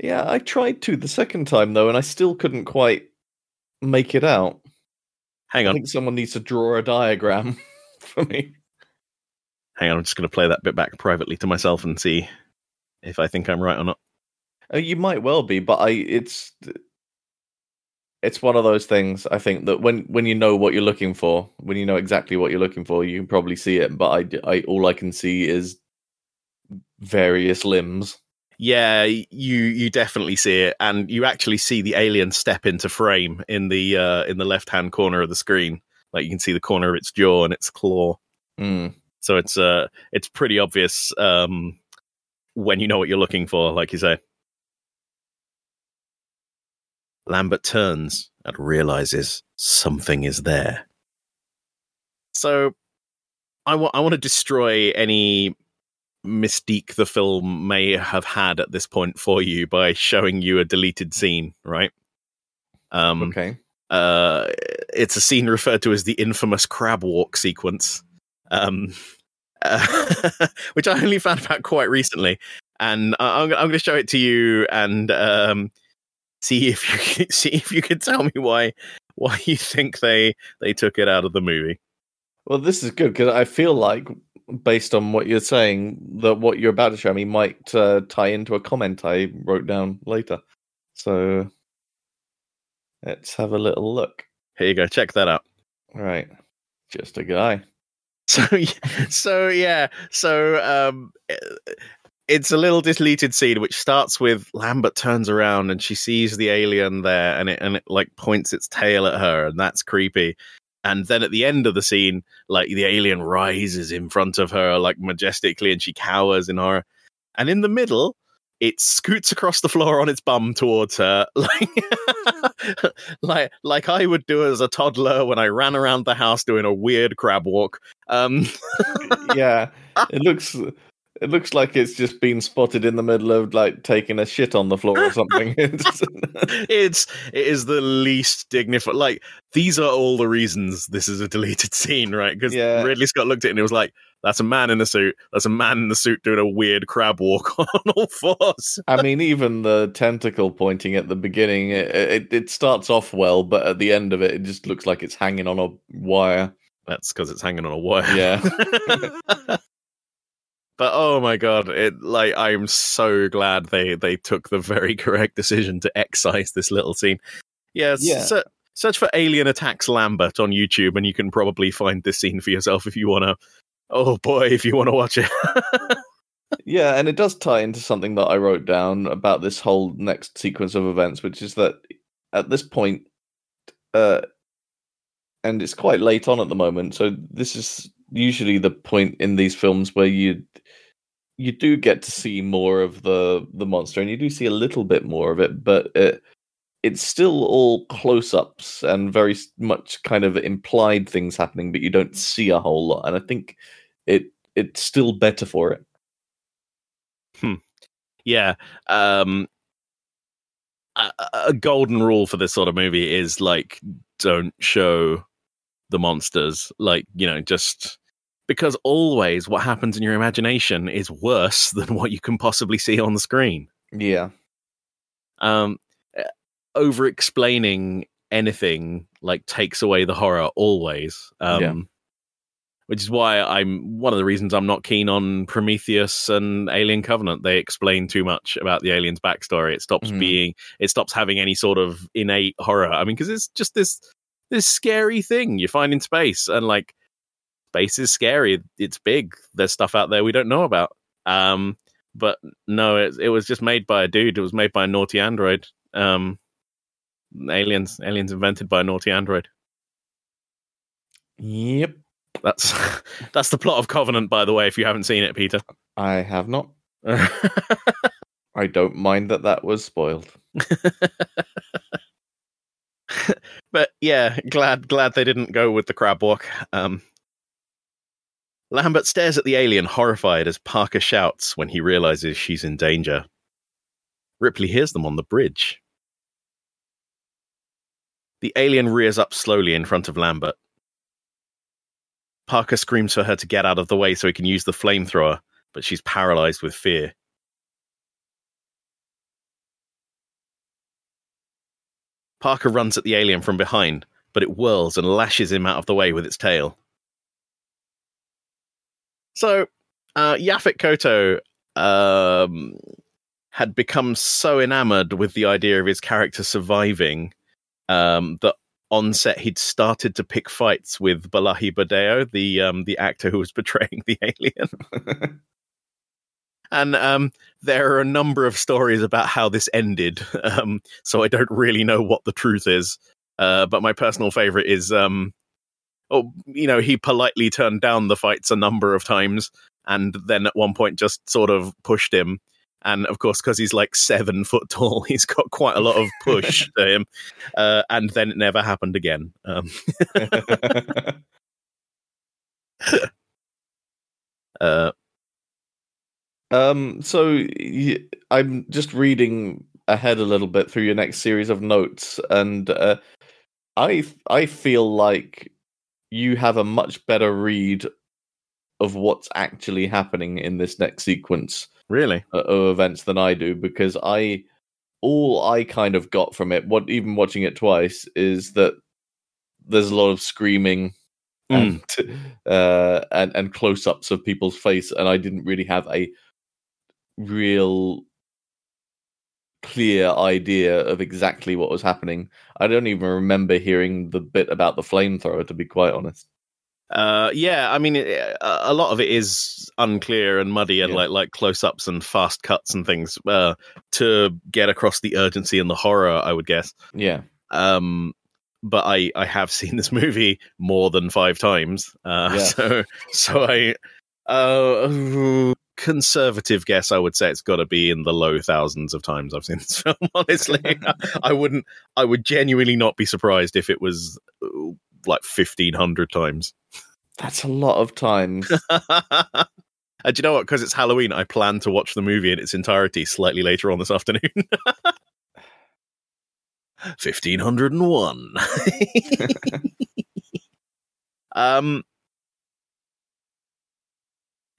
Yeah, I tried to the second time though, and I still couldn't quite make it out.
Hang on.
I think someone needs to draw a diagram for me.
hang on. I'm just going to play that bit back privately to myself and see if I think I'm right or not.
Uh, you might well be, but I it's it's one of those things. I think that when when you know what you're looking for, when you know exactly what you're looking for, you can probably see it. But I, I- all I can see is various limbs.
Yeah, you you definitely see it, and you actually see the alien step into frame in the uh, in the left hand corner of the screen. Like you can see the corner of its jaw and its claw.
Mm.
So it's uh it's pretty obvious um when you know what you're looking for, like you say. Lambert turns and realizes something is there. So I want I want to destroy any mystique the film may have had at this point for you by showing you a deleted scene, right? Um
Okay.
uh, it's a scene referred to as the infamous crab walk sequence, um, uh, which I only found out quite recently, and I- I'm, I'm going to show it to you and um, see if you can, see if you can tell me why why you think they they took it out of the movie.
Well, this is good because I feel like, based on what you're saying, that what you're about to show me might uh, tie into a comment I wrote down later. So let's have a little look.
Here you go, check that out.
All right, just a guy.
So so yeah, so um it's a little deleted scene which starts with Lambert turns around and she sees the alien there and it and it like points its tail at her and that's creepy. And then at the end of the scene, like the alien rises in front of her like majestically and she cowers in horror. And in the middle, it scoots across the floor on its bum towards her, like like like I would do as a toddler when I ran around the house doing a weird crab walk. Um,
yeah, it looks it looks like it's just been spotted in the middle of like taking a shit on the floor or something. It's-
it's the least dignified. Like these are all the reasons this is a deleted scene, right? Because
Yeah.
Ridley Scott looked at it and it was like, "That's a man in a suit. That's a man in the suit doing a weird crab walk on all fours."
I mean, even the tentacle pointing at the beginning, it, it it starts off well, but at the end of it, it just looks like it's hanging on a wire.
That's because it's hanging on a wire.
Yeah.
But oh my god, it like I'm so glad they they took the very correct decision to excise this little scene. Yeah,
Yeah.
se- search for Alien Attacks Lambert on YouTube, and you can probably find this scene for yourself if you want to. Oh boy, if you want to watch it.
Yeah, and it does tie into something that I wrote down about this whole next sequence of events, which is that at this point, uh, and it's quite late on at the moment, so this is usually the point in these films where you you do get to see more of the the monster, and you do see a little bit more of it, but it, it's still all close-ups and very much kind of implied things happening, but you don't see a whole lot, and I think it it's still better for it.
yeah. Um, a, a golden rule for this sort of movie is like don't show the monsters. Like you know, just because always what happens in your imagination is worse than what you can possibly see on the screen.
Yeah.
um over explaining anything like takes away the horror always um
Yeah.
which is why i'm one of the reasons i'm not keen on prometheus and alien covenant they explain too much about the alien's backstory it stops
Mhm.
being it stops having any sort of innate horror i mean because it's just this this scary thing you find in space and like space is scary it's big there's stuff out there we don't know about um but no, it, it was just made by a dude. It was made by a naughty android. Um, aliens, aliens invented by a naughty android.
Yep.
That's that's the plot of Covenant, by the way. If you haven't seen it, Peter.
I have not. I don't mind that that was spoiled.
but yeah, glad glad they didn't go with the crab walk. Um, Lambert stares at the alien, horrified, as Parker shouts when he realizes she's in danger. Ripley hears them on the bridge. The alien rears up slowly in front of Lambert. Parker screams for her to get out of the way so he can use the flamethrower, but she's paralyzed with fear. Parker runs at the alien from behind, but it whirls and lashes him out of the way with its tail. So, uh, Yaphet Kotto um, had become so enamored with the idea of his character surviving um, that on set he'd started to pick fights with Bolaji Badejo, the um, the actor who was portraying the alien. and um, there are a number of stories about how this ended. Um, so I don't really know what the truth is. Uh, but my personal favorite is, um, oh, you know, he politely turned down the fights a number of times, and then at one point just sort of pushed him. And of course, because he's like seven foot tall, he's got quite a lot of push to him. Uh, and then it never happened again. Um, uh,
Um, so y- I'm just reading ahead a little bit through your next series of notes, and uh, I I feel like you have a much better read of what's actually happening in this next sequence
really?
uh, of events than I do because I all I kind of got from it, what even watching it twice, is that there's a lot of screaming and uh, and and close ups of people's face, and I didn't really have a real clear idea of exactly what was happening. I don't even remember hearing the bit about the flamethrower, to be quite honest.
Uh, yeah, I mean, it, a lot of it is unclear and muddy, and
Yeah.
like like close ups and fast cuts and things uh, to get across the urgency and the horror. I would guess.
Yeah,
Um, but I I have seen this movie more than five times, uh,
Yeah.
so so I uh, conservative guess I would say it's got to be in the low thousands of times I've seen this film. Honestly, I wouldn't. I would genuinely not be surprised if it was uh, like fifteen hundred times.
that's a lot of times.
and do you know what? Because it's Halloween, I plan to watch the movie in its entirety slightly later on this afternoon. 1501. um,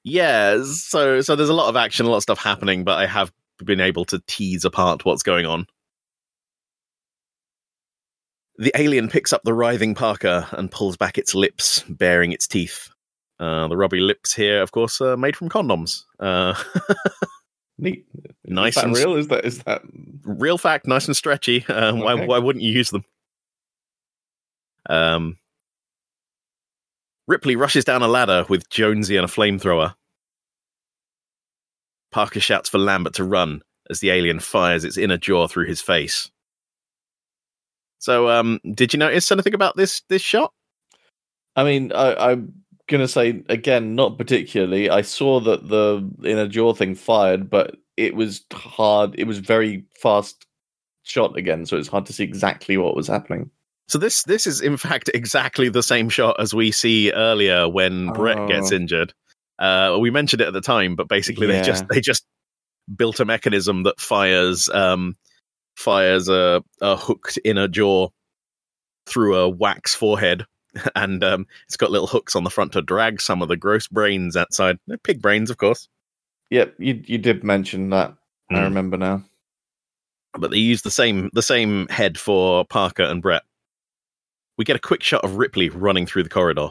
yeah, so so there's a lot of action, a lot of stuff happening, but I have been able to tease apart what's going on. The alien picks up the writhing Parker and pulls back its lips, baring its teeth. Uh, the rubbery lips here, of course, are made from condoms. Uh,
Neat.
Nice
Is that
and-
real? Is that is that?
real fact, nice and stretchy. Uh, why, why wouldn't you use them? Um, Ripley rushes down a ladder with Jonesy and a flamethrower. Parker shouts for Lambert to run as the alien fires its inner jaw through his face. So, um, did you notice anything about this this shot?
I mean, I, I'm gonna say again, not particularly. I saw that the inner jaw thing fired, but it was hard. It was very fast shot again, so it's hard to see exactly what was happening.
So this this is in fact exactly the same shot as we see earlier when Brett gets
Oh.
injured. Uh, we mentioned it at the time, but basically they just they just built a mechanism that fires um, fires a, a hooked inner jaw through a wax forehead, and um, it's got little hooks on the front to drag some of the gross brains outside. They're pig brains, of course,
Yep, you you did mention that. I
Hmm.
remember now.
but they use the same the same head for Parker and Brett. We get a quick shot of Ripley running through the corridor.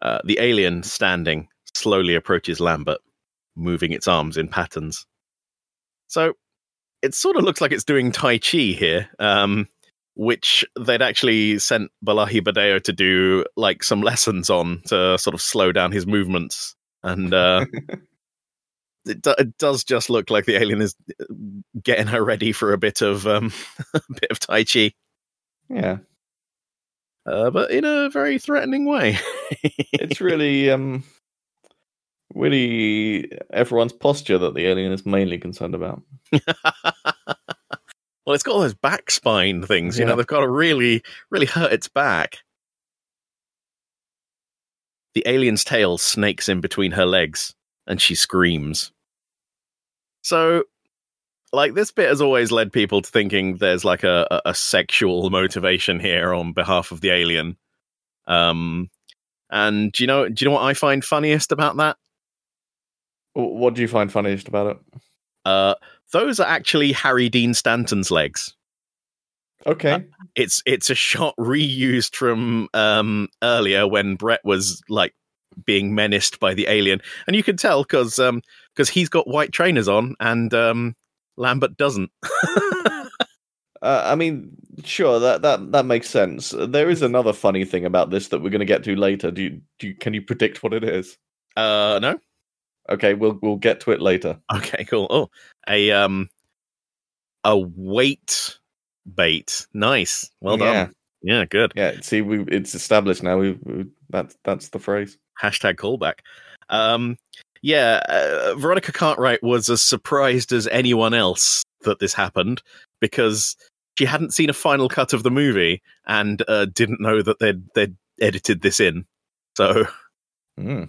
Uh, the alien standing slowly approaches Lambert, moving its arms in patterns. So it sort of looks like it's doing Tai Chi here, um, which they'd actually sent Bolaji Badejo to do like some lessons on to sort of slow down his movements. And uh, it, do- it does just look like the alien is uh, getting her ready for a bit of um, a bit of Tai Chi,
Yeah,
uh, but in a very threatening way.
it's really um, really everyone's posture that the alien is mainly concerned about.
well, it's got all those back spine things. You know, they've got to really, really hurt its back. the alien's tail snakes in between her legs and she screams. So, like, this bit has always led people to thinking there's like a, a, a sexual motivation here on behalf of the alien. Um, and do you know, do you know what I find funniest about that?
What do you find funniest about it?
Uh, those are actually Harry Dean Stanton's legs.
Okay.
It's it's a shot reused from um earlier when Brett was like being menaced by the alien, and you can tell because um because he's got white trainers on and um Lambert doesn't.
Uh, I mean, sure that that that makes sense. There is another funny thing about this that we're going to get to later. Do you, do you, can you predict what it is?
uh, no.
Okay, we'll we'll get to it later.
Okay, cool. Oh, a um a weight bait. Nice. Well
Yeah.
done. Yeah, good.
Yeah, see, we it's established now. We, we that's that's the phrase.
Hashtag callback. Um, yeah, uh, Veronica Cartwright was as surprised as anyone else that this happened because she hadn't seen a final cut of the movie and uh, didn't know that they'd they'd edited this in. So
Mm.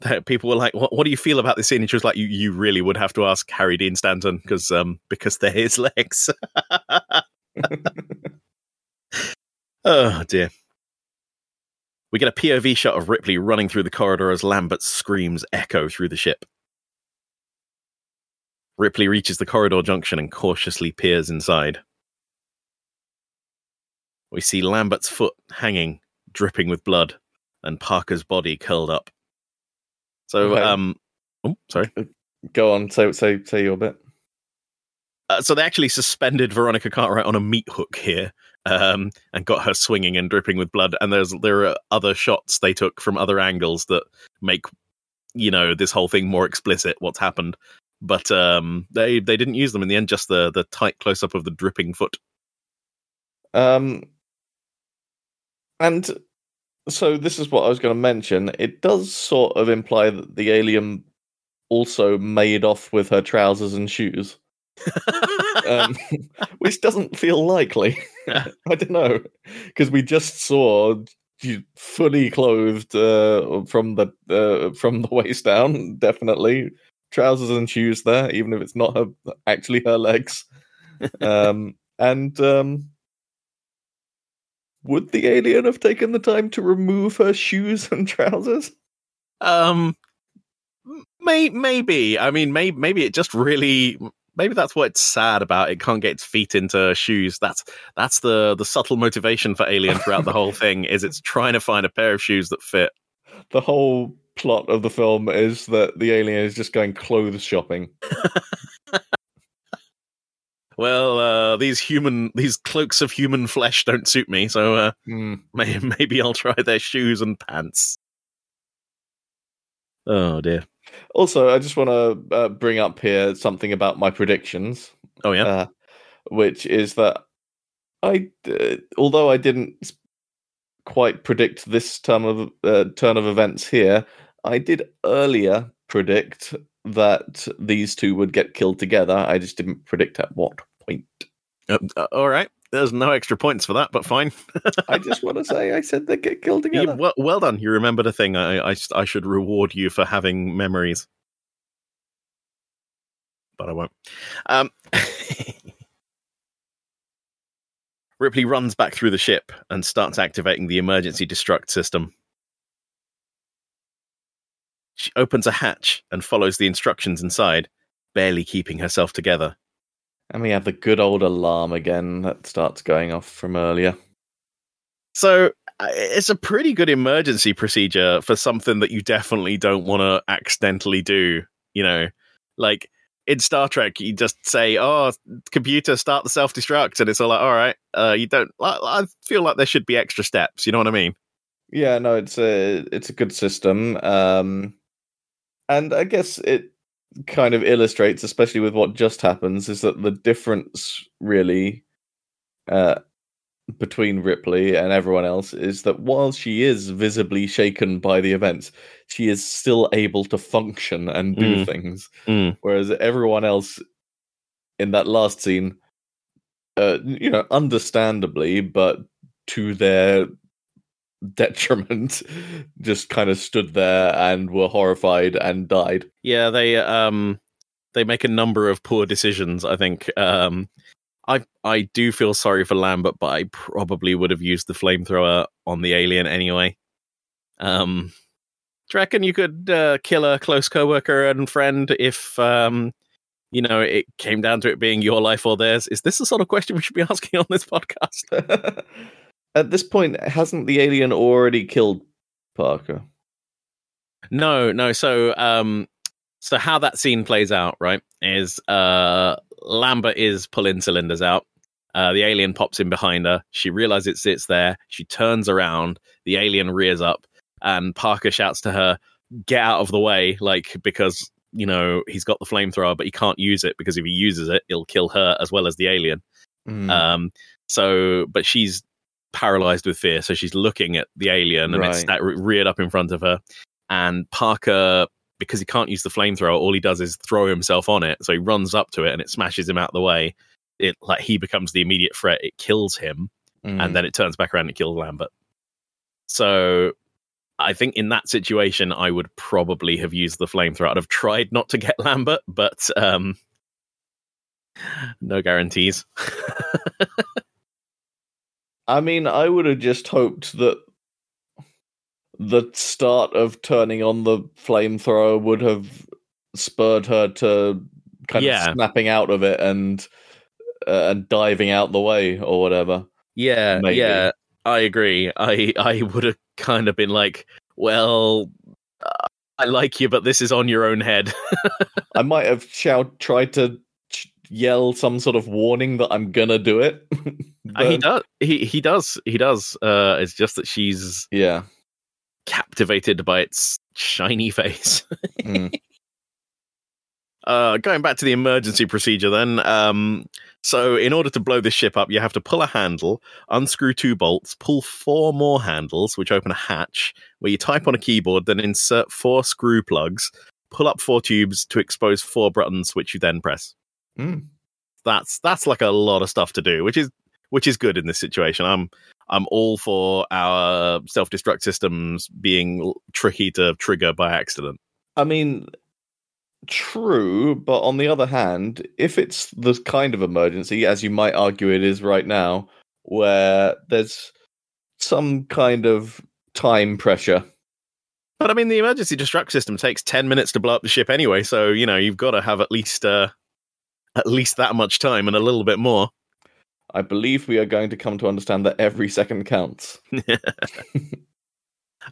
that people were like, "What? What do you feel about this scene?" And she was like, "You you really would have to ask Harry Dean Stanton because um because they're his legs." oh dear. We get a POV shot of Ripley running through the corridor as Lambert's screams echo through the ship. Ripley reaches the corridor junction and cautiously peers inside. We see Lambert's foot hanging, dripping with blood, and Parker's body curled up. So,
Okay.
um, oh, sorry.
Go on, say say say your bit.
Uh, so they actually suspended Veronica Cartwright on a meat hook here, um, and got her swinging and dripping with blood. And there's there are other shots they took from other angles that make you know this whole thing more explicit. What's happened, but um, they they didn't use them in the end. Just the the tight close up of the dripping foot.
Um, and so this is what I was going to mention. It does sort of imply that the alien also made off with her trousers and shoes, um, which doesn't feel likely. I don't know because we just saw fully clothed uh, from the uh, from the waist down. Definitely trousers and shoes there, even if it's not her actually her legs. Um, and um, would the alien have taken the time to remove her shoes and trousers?
Um, may maybe. I mean, maybe maybe it just really. Maybe that's what's sad about it. Can't get its feet into shoes. That's that's the the subtle motivation for Alien throughout the whole thing. Is it's trying to find a pair of shoes that fit.
The whole plot of the film is that the alien is just going clothes shopping.
Well, uh, these human these cloaks of human flesh don't suit me, so uh,
Hmm.
may, maybe I'll try their shoes and pants. Oh dear.
Also, I just want to uh, bring up here something about my predictions.
Oh yeah.
uh, which is that I, uh, although I didn't quite predict this turn of uh, turn of events here, I did earlier predict that these two would get killed together. I just didn't predict at what point.
Uh, uh, all right. There's no extra points for that, but fine.
I just want to say I said they'd get killed
You-
together.
well, well done. You remembered a thing. I, I, I should reward you for having memories. But I won't. Um, Ripley runs back through the ship and starts activating the emergency destruct system. She opens a hatch and follows the instructions inside, barely keeping herself together.
And we have the good old alarm again that starts going off from earlier.
So uh, it's a pretty good emergency procedure for something that you definitely don't want to accidentally do. You know, like in Star Trek, you just say, "Oh, computer, start the self destruct," and it's all like, "All right." Uh, you don't. I, I feel like there should be extra steps. You know what I mean?
Yeah, no, it's a it's a good system, um, and I guess it kind of illustrates, especially with what just happens, is that the difference really uh, between Ripley and everyone else is that while she is visibly shaken by the events, she is still able to function and do
Mm.
things,
Mm.
whereas everyone else in that last scene, uh, you know, understandably, but to their detriment just kind of stood there and were horrified and died.
Yeah, they um they make a number of poor decisions. I think. Um, I I do feel sorry for Lambert, but I probably would have used the flamethrower on the alien anyway. Um, do you reckon you could uh, kill a close coworker and friend if um, you know it came down to it being your life or theirs? Is this the sort of question we should be asking on this podcast?
At this point, hasn't the alien already killed Parker?
No, no. So, um, so how that scene plays out, right, is uh, Lambert is pulling cylinders out. Uh, the alien pops in behind her. She realizes it sits there. She turns around. The alien rears up, and Parker shouts to her, "Get out of the way!" Like because you know he's got the flamethrower, but he can't use it because if he uses it, it'll kill her as well as the alien.
Mm.
Um, so, but she's paralyzed with fear, so she's looking at the alien, and it's that re- reared up in front of her. And Parker, because he can't use the flamethrower, all he does is throw himself on it. So he runs up to it, and it smashes him out of the way. It like he becomes the immediate threat. It kills him,
Mm.
and then it turns back around and kills Lambert. So. I think in that situation, I would probably have used the flamethrower. I'd have tried not to get Lambert, but um, no guarantees.
I mean, I would have just hoped that the start of turning on the flamethrower would have spurred her to kind
Yeah.
of snapping out of it and uh, and diving out the way or whatever.
Yeah,
Maybe.
yeah, I agree. I I would have kind of been like, well, uh, I like you, but this is on your own head.
I might have shout tried to ch- yell some sort of warning that I'm gonna do it.
And he does. He he does. He does. Uh, it's just that she's
yeah.
captivated by its shiny face.
Mm.
Uh, going back to the emergency procedure, then. Um, so, in order to blow this ship up, you have to pull a handle, unscrew two bolts, pull four more handles, which open a hatch, where you type on a keyboard, then insert four screw plugs, pull up four tubes to expose four buttons, which you then press.
Mm.
That's that's like a lot of stuff to do, which is which is good in this situation. I'm I'm all for our self destruct systems being tricky to trigger by accident.
I mean, true, but on the other hand, if it's the kind of emergency, as you might argue it is right now, where there's some kind of time pressure.
But I mean, the emergency destruct system takes ten minutes to blow up the ship anyway, so you know you've got to have at least uh, at least that much time and a little bit more.
I believe we are going to come to understand that every second counts.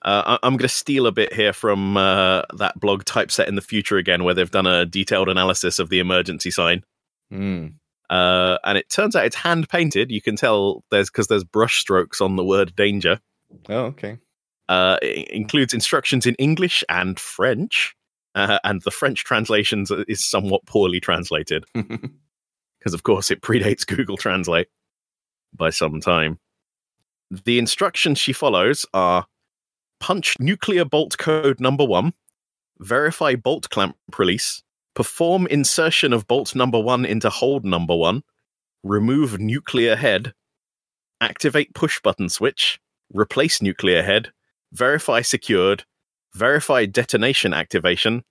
Uh, I'm going to steal a bit here from uh, that blog Typeset in the Future again, where they've done a detailed analysis of the emergency sign.
Hmm.
Uh, and it turns out it's hand painted. You can tell there's because there's brush strokes on the word danger.
Oh, okay.
Uh, it includes instructions in English and French, uh, and the French translations is somewhat poorly translated because, of course, it predates Google Translate by some time. The instructions she follows are punch nuclear bolt code number one, verify bolt clamp release, perform insertion of bolt number one into hold number one, remove nuclear head, activate push button switch, replace nuclear head, verify secured, verify detonation activation,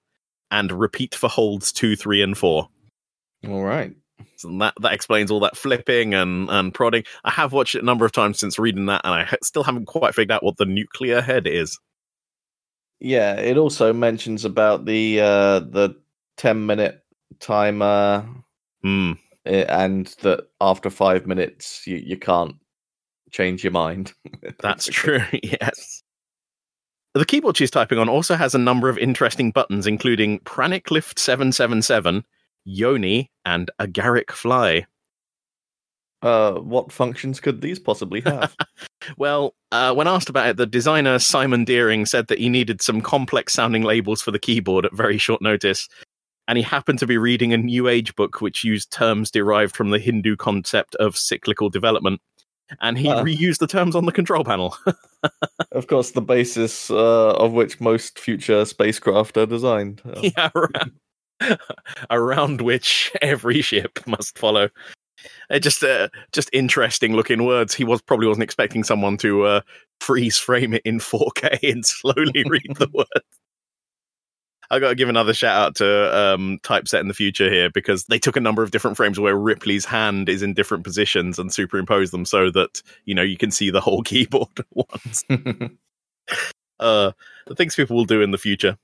and repeat for holds two, three, and four.
All right.
So that that explains all that flipping and and prodding. I have watched it a number of times since reading that, and I ha- still haven't quite figured out what the nuclear head is.
Yeah, it also mentions about the uh, the ten minute timer, eh, and that after five minutes you, you can't change your mind.
That's true. yes. The keyboard she's typing on also has a number of interesting buttons, including Pranic Lift 777, Yoni, and Agaric Fly.
Uh, what functions could these possibly have?
Well, uh, when asked about it, the designer Simon Deering said that he needed some complex sounding labels for the keyboard at very short notice. And he happened to be reading a New Age book which used terms derived from the Hindu concept of cyclical development. And he
Ah.
reused the terms on the control panel.
of course, the basis uh, of which most future spacecraft are designed. Uh,
yeah, around, around which every ship must follow. Uh, just uh, just interesting looking words. He was probably wasn't expecting someone to uh, freeze frame it in 4K and slowly read the words. I got to give another shout out to um, Typeset in the future here because they took a number of different frames where Ripley's hand is in different positions and superimposed them so that you know you can see the whole keyboard at once. uh, the things people will do in the future.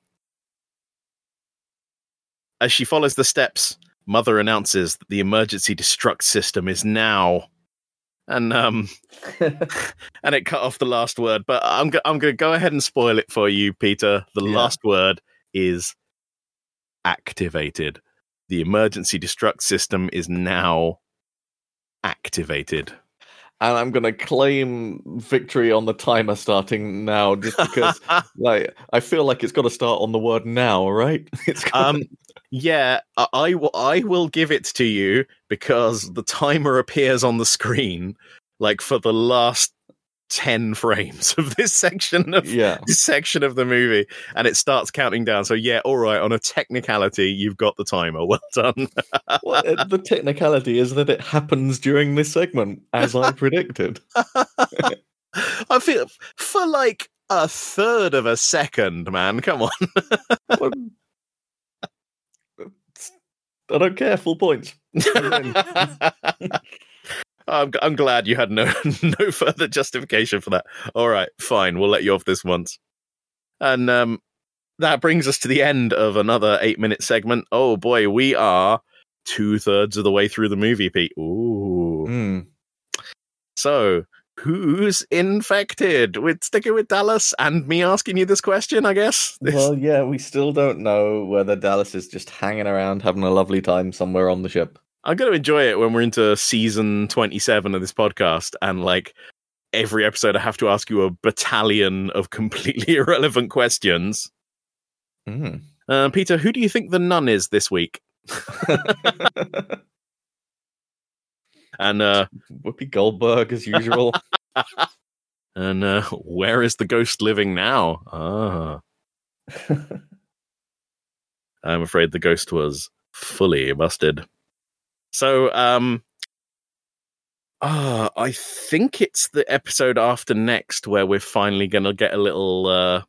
As she follows the steps, Mother announces that the emergency destruct system is now. And um, and it cut off the last word, but I'm go- I'm going to go ahead and spoil it for you, Peter. The
Yeah.
last word is activated. The emergency destruct system is now activated.
And I'm gonna claim victory on the timer starting now, just because like I feel like it's got to start on the word now, right? It's
um, yeah, I, I will. I will give it to you because the timer appears on the screen, like for the last ten frames of this section of
yeah.
this section of the movie, and it starts counting down. So yeah, all right. On a technicality, you've got the timer. Well done.
Well, uh, the technicality is that it happens during this segment, as I predicted.
I feel for like a third of a second, man. Come on.
Well, I don't care. Full points.
I'm, I'm glad you had no no further justification for that. All right, fine, we'll let you off this once. And um, that brings us to the end of another eight minute segment. Oh boy, we are two thirds of the way through the movie, Pete. Ooh.
Mm.
So, who's infected? We're sticking with Dallas and me asking you this question, I guess. This-
Well, yeah, we still don't know whether Dallas is just hanging around having a lovely time somewhere on the ship.
I'm going to enjoy it when we're into season 27 of this podcast and like every episode I have to ask you a battalion of completely irrelevant questions.
Mm.
Uh, Peter, who do you think the nun is this week? And uh,
Whoopi Goldberg, as usual.
and uh, where is the ghost living now? Ah, I'm afraid the ghost was fully busted. So, um, ah, I think it's the episode after next where we're finally going to get a little, uh,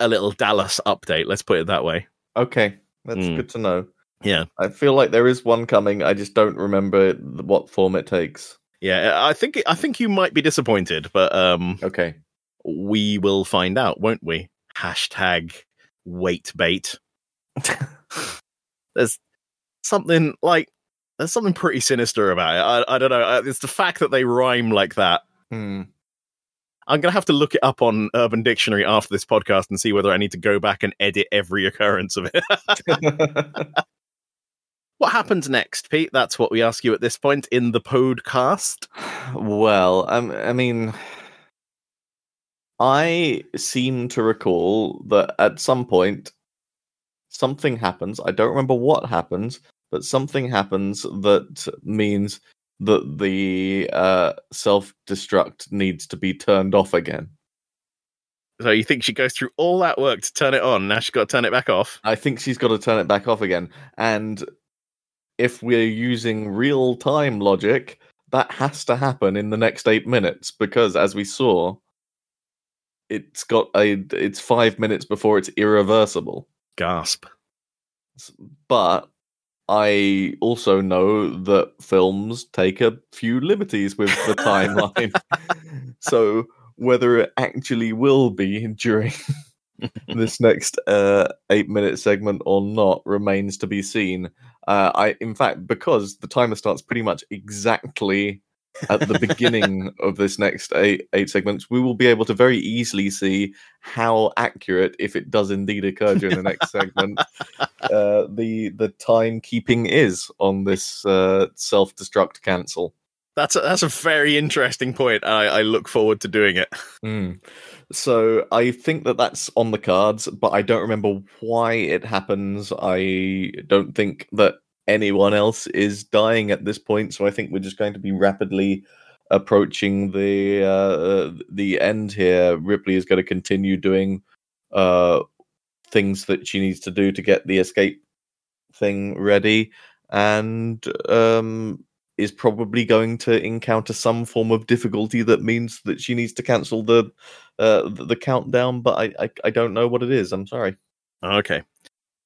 a little Dallas update. Let's put it that way.
okay, that's
Mm.
good to know.
Yeah,
I feel like there is one coming. I just don't remember what form it takes.
yeah. I think I think you might be disappointed, but um,
Okay.
we will find out, won't we? Hashtag wait bait. there's something like there's something pretty sinister about it. I, I don't know. Uh, It's the fact that they rhyme like that.
Hmm.
I'm gonna have to look it up on Urban Dictionary after this podcast and see whether I need to go back and edit every occurrence of it. what happens next, Pete? That's what we ask you at this point in the podcast.
well, um, I mean, I seem to recall that at some point something happens. I don't remember what happens, but something happens that means that the uh, self destruct needs to be turned off again.
So you think she goes through all that work to turn it on? Now she's got to turn it back off.
I think she's got to turn it back off again. And if we're using real time logic, that has to happen in the next eight minutes because, as we saw, it's got a it's five minutes before it's irreversible.
Gasp.
But I also know that films take a few liberties with the timeline. so whether it actually will be during this next uh, eight minute segment or not remains to be seen. Uh, I, in fact, because the timer starts pretty much exactly at the beginning of this next eight eight segments, we will be able to very easily see how accurate, if it does indeed occur during the next segment, uh, the the timekeeping is on this uh, self destruct cancel.
That's a, that's a very interesting point. I, I look forward to doing it.
Mm. So I think that that's on the cards, but I don't remember why it happens. I don't think that anyone else is dying at this point, so I think we're just going to be rapidly approaching the uh, the end here. Ripley is going to continue doing uh, things that she needs to do to get the escape thing ready. and um, is probably going to encounter some form of difficulty that means that she needs to cancel the uh, the, countdown. But I, I I don't know what it is. I'm sorry.
Okay.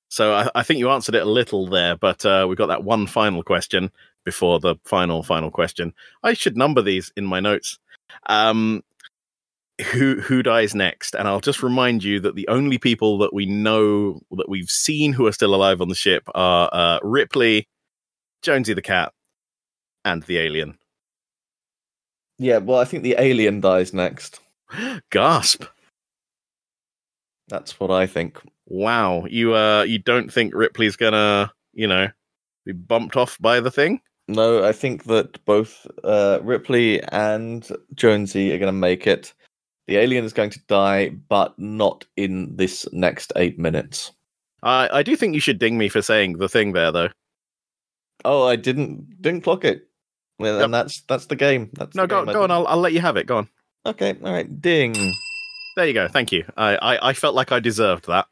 So I, I think you answered it a little there, but uh, we've got that one final question before the final final question. I should number these in my notes. Um, who who dies next? And I'll just remind you that the only people that we know that we've seen who are still alive on the ship are uh, Ripley, Jonesy the cat, and the alien.
Yeah, well, I think the alien dies next.
Gasp!
That's what I think.
Wow, you uh, you don't think Ripley's gonna, you know, be bumped off by the thing?
No, I think that both uh, Ripley and Jonesy are going to make it. The alien is going to die, but not in this next eight minutes.
I I do think you should ding me for saying the thing there, though.
Oh, I didn't didn't clock it. Well,
Yep.
and that's that's the game. That's
No,
the
go
game.
Go on. I'll I'll let you have it. Go on.
Okay, all right. Ding.
There you go. Thank you. I I, I felt like I deserved that.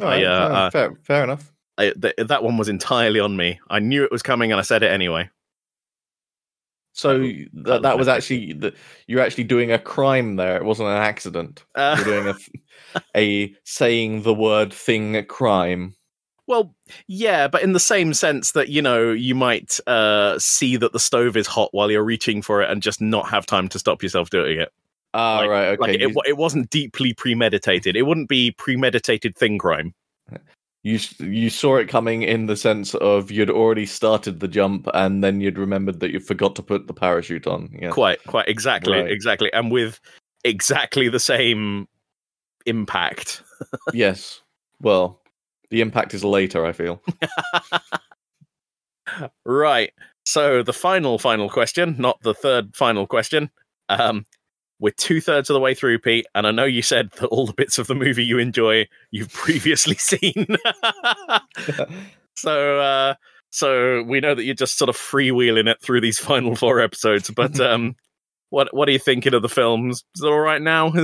All right,
uh,
no,
uh,
fair, fair enough.
I, th- that one was entirely on me. I knew it was coming, and I said it anyway.
So
that
that, that
was
actually the, you're actually doing a crime there. It wasn't an accident.
Uh,
You're doing a a saying the word thing crime.
Well, yeah, but in the same sense that you know you might uh, see that the stove is hot while you're reaching for it and just not have time to stop yourself doing it.
Ah,
Like-
right. Okay.
Like it,
you,
wa- it wasn't deeply premeditated. It wouldn't be premeditated thing crime.
you you saw it coming in the sense of you'd already started the jump and then you'd remembered that you forgot to put the parachute on. Yeah.
Quite, quite exactly,
Right.
exactly, and with exactly the same impact.
yes. Well, the impact is later. I feel.
Right. So the final, final question, not the third final question. Um, we're two thirds of the way through, Pete, and I know you said that all the bits of the movie you enjoy you've previously seen. so, uh, so we know that you're just sort of freewheeling it through these final four episodes. But um, what what are you thinking of the films? Is it all right now?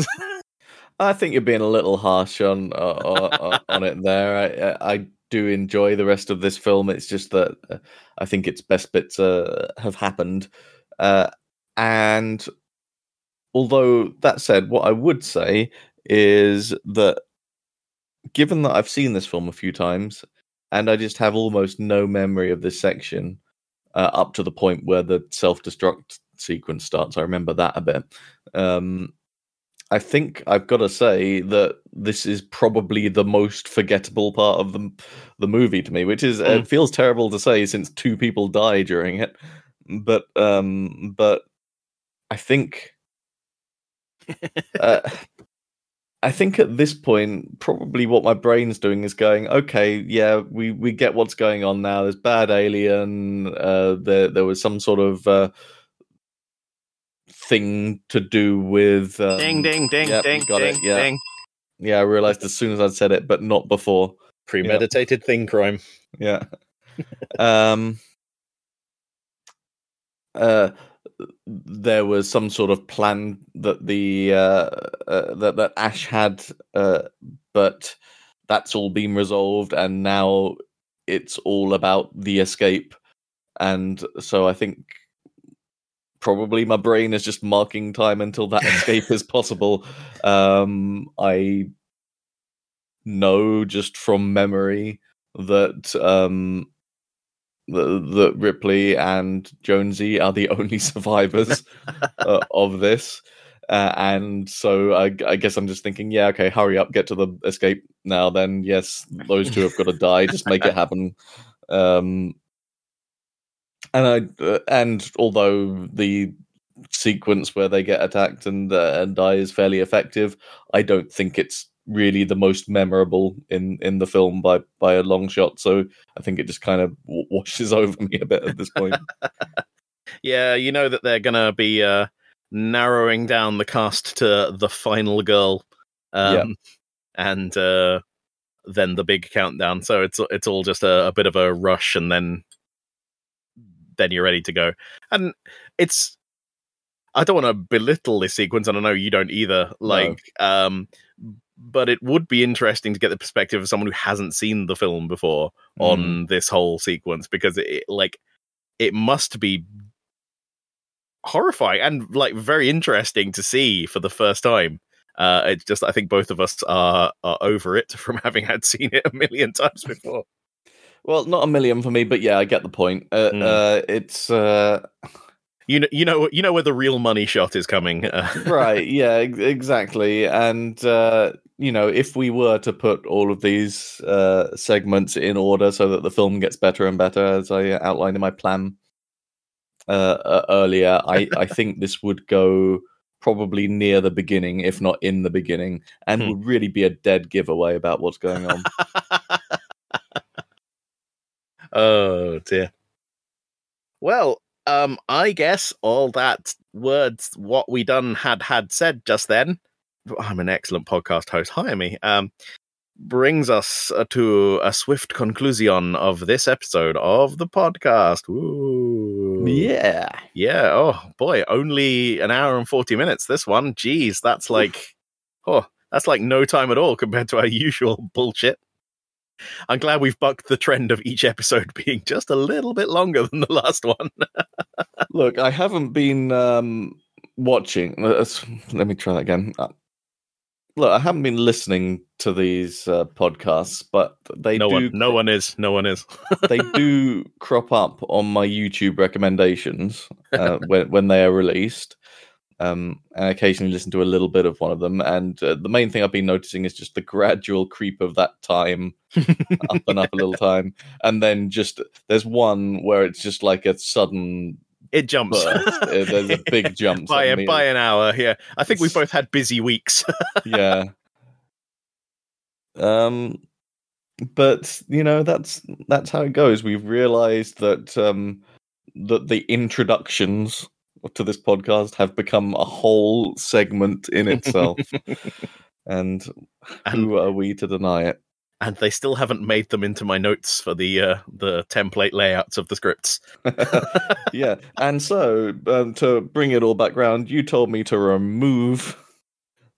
I think you're being a little harsh on uh, uh, on it there. I, I do enjoy the rest of this film. It's just that uh, I think its best bits uh, have happened. Uh, and although that said, what I would say is that given that I've seen this film a few times and I just have almost no memory of this section uh, up to the point where the self destruct sequence starts, I remember that a bit. Um, I think I've got to say that this is probably the most forgettable part of the the movie to me, which is
Mm.
it feels terrible to say since two people die during it, but um, but I think uh, I think at this point, probably what my brain's doing is going, okay, yeah, we we get what's going on now. There's bad alien. Uh, there there was some sort of uh, thing to do with um,
ding, ding, ding,
yep,
ding,
got
ding,
it, yeah.
ding.
Yeah, I realized as soon as I'd said it, but not before.
Premeditated thing crime.
Yeah. um. Uh, there was some sort of plan that the uh, uh that that Ash had, uh, but that's all been resolved, and now it's all about the escape. And so I think probably my brain is just marking time until that escape is possible. Um, I know just from memory that um that, Ripley and Jonesy are the only survivors uh, of this. Uh, and so I, I guess I'm just thinking, yeah, okay, hurry up, get to the escape now. Then yes, those two have got to die. Just make it happen. Um, and I uh, and although the sequence where they get attacked and uh, and die is fairly effective, I don't think it's really the most memorable in in the film by by a long shot. So I think it just kind of w- washes over me a bit at this point.
Yeah, you know that they're gonna be uh, narrowing down the cast to the final girl, um, and uh, then the big countdown. So it's it's all just a, a bit of a rush, and then then you're ready to go. And it's I don't want to belittle this sequence, and I know you don't either. Like, um, but it would be interesting to get the perspective of someone who hasn't seen the film before on this whole sequence because it like it must be horrifying and like very interesting to see for the first time. Uh, it's just I think both of us are are over it from having had seen it a million times before.
Well, not a million for me, but yeah, I get the point. Uh,
Mm.
uh, it's uh,
You know, you know, you know where the real money shot is coming.
Right, yeah, exactly. And uh, you know, if we were to put all of these uh, segments in order so that the film gets better and better, as I outlined in my plan uh, uh, earlier, I I think this would go probably near the beginning, if not in the beginning, and
Hmm.
would really be a dead giveaway about what's going on.
oh dear. Well, um, I guess all that words what we done had had said just then. I'm an excellent podcast host. Hire me. Um, brings us uh, to a swift conclusion of this episode of the podcast. Ooh.
yeah.
Yeah. Oh boy, only an hour and forty minutes. This one. Jeez, that's like, oh, that's like no time at all compared to our usual bullshit. I'm glad we've bucked the trend of each episode being just a little bit longer than the last one.
Look, I haven't been um, watching. let's- Let me try that again. Look, I haven't been listening to these uh, podcasts, but they
no
do.
one, no one is, no one is.
they do crop up on my YouTube recommendations uh, when when they are released. Um, and I occasionally listen to a little bit of one of them. And uh, the main thing I've been noticing is just the gradual creep of that time up and up a little time, and then just there's one where it's just like a sudden
It jumps.
Uh, there's a big jump
by a, by an hour. Yeah, I think we both had busy weeks.
yeah. Um, but you know that's that's how it goes. We've realised that um that the introductions to this podcast have become a whole segment in itself, and
and,
who are we to deny it?
And they still haven't made them into my notes for the uh, the template layouts of the scripts.
yeah, and so um, to bring it all back round, you told me to remove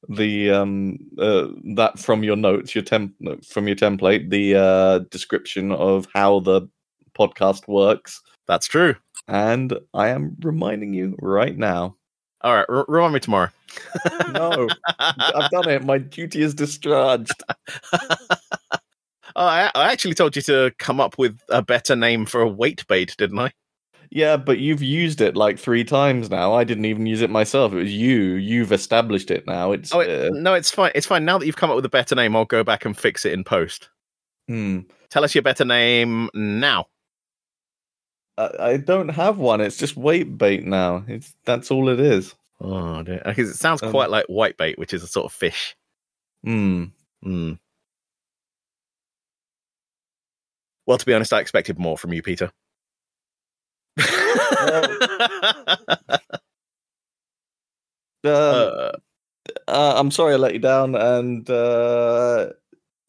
the um uh, that from your notes, your temp from your template, the uh, description of how the podcast works,
That's true.
and I am reminding you right now.
All right, r- remind me tomorrow.
No, I've done it. My duty is discharged.
oh, I, I actually told you to come up with a better name for a weight bait, didn't I?
Yeah, but you've used it like three times now. I didn't even use it myself. It was you. You've established it now. It's
Oh, it,
uh,
no, it's fine. It's fine. Now that you've come up with a better name, I'll go back and fix it in post.
hmm.
Tell us your better name now.
I, I don't have one. It's just weight bait now. It's that's all it is.
Oh, dear. Because it sounds
Um,
quite like white bait, which is a sort of fish.
Hmm.
Hmm. Well, to be honest, I expected more from you, Peter.
Uh,
Uh,
uh, I'm sorry I let you down, and uh,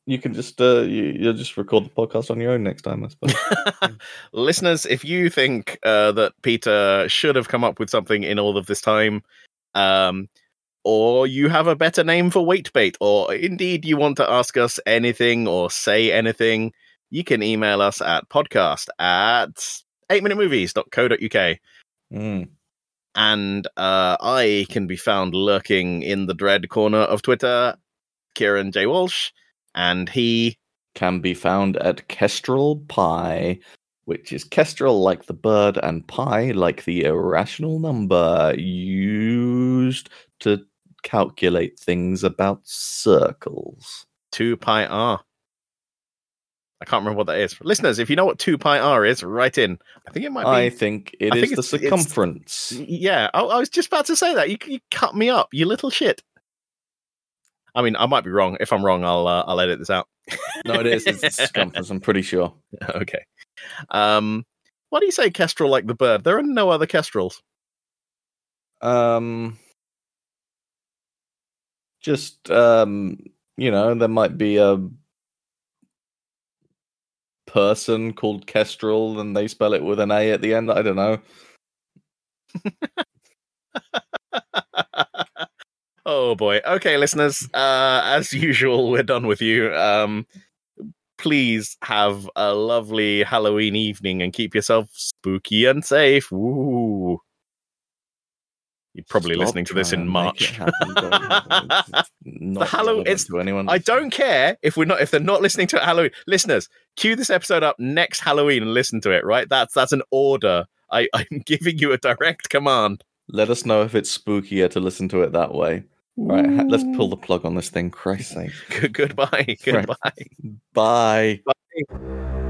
you can just uh, you, you'll just record the podcast on your own next time, I suppose.
Listeners, if you think uh, that Peter should have come up with something in all of this time, um, or you have a better name for weight bait, or indeed you want to ask us anything or say anything, you can email us at podcast at 8minutemovies.co.uk.
Mm.
And uh, I can be found lurking in the dread corner of Twitter, Kieran J. Walsh, and he
Can be found at Kestrel Pi, which is Kestrel like the bird and pi like the irrational number used to calculate things about circles.
2 pi r. I can't remember what that is. Listeners, if you know what 2 pi r is, write in. I think it might be.
I think it
I
is
think
the circumference.
Yeah, I, I was just about to say that. You, you cut me up, you little shit. I mean, I might be wrong. If I'm wrong, I'll uh, I'll edit this out.
No, it is. It's the circumference. I'm pretty sure.
okay. Um, why do you say kestrel like the bird? There are no other kestrels.
Um, just um, you know, there might be a person called Kestrel, and they spell it with an A at the end. I don't know.
Oh boy. Okay, listeners. Uh, as usual, we're done with you. Um, please have a lovely Halloween evening and keep yourself spooky and safe. You're probably
Stop
listening to this in March.
happen. Don't happen. It's- it's not
Hallow-
relevant
it's-
to anyone.
I don't care if we're not if they're not listening to it Halloween. Listeners, cue this episode up next Halloween and listen to it. Right? That's that's an order. I, I'm giving you a direct command.
Let us know if it's spookier to listen to it that way. Right, ha- let's pull the plug on this thing. Christ's sake.
Goodbye. Goodbye.
Bye.
Bye.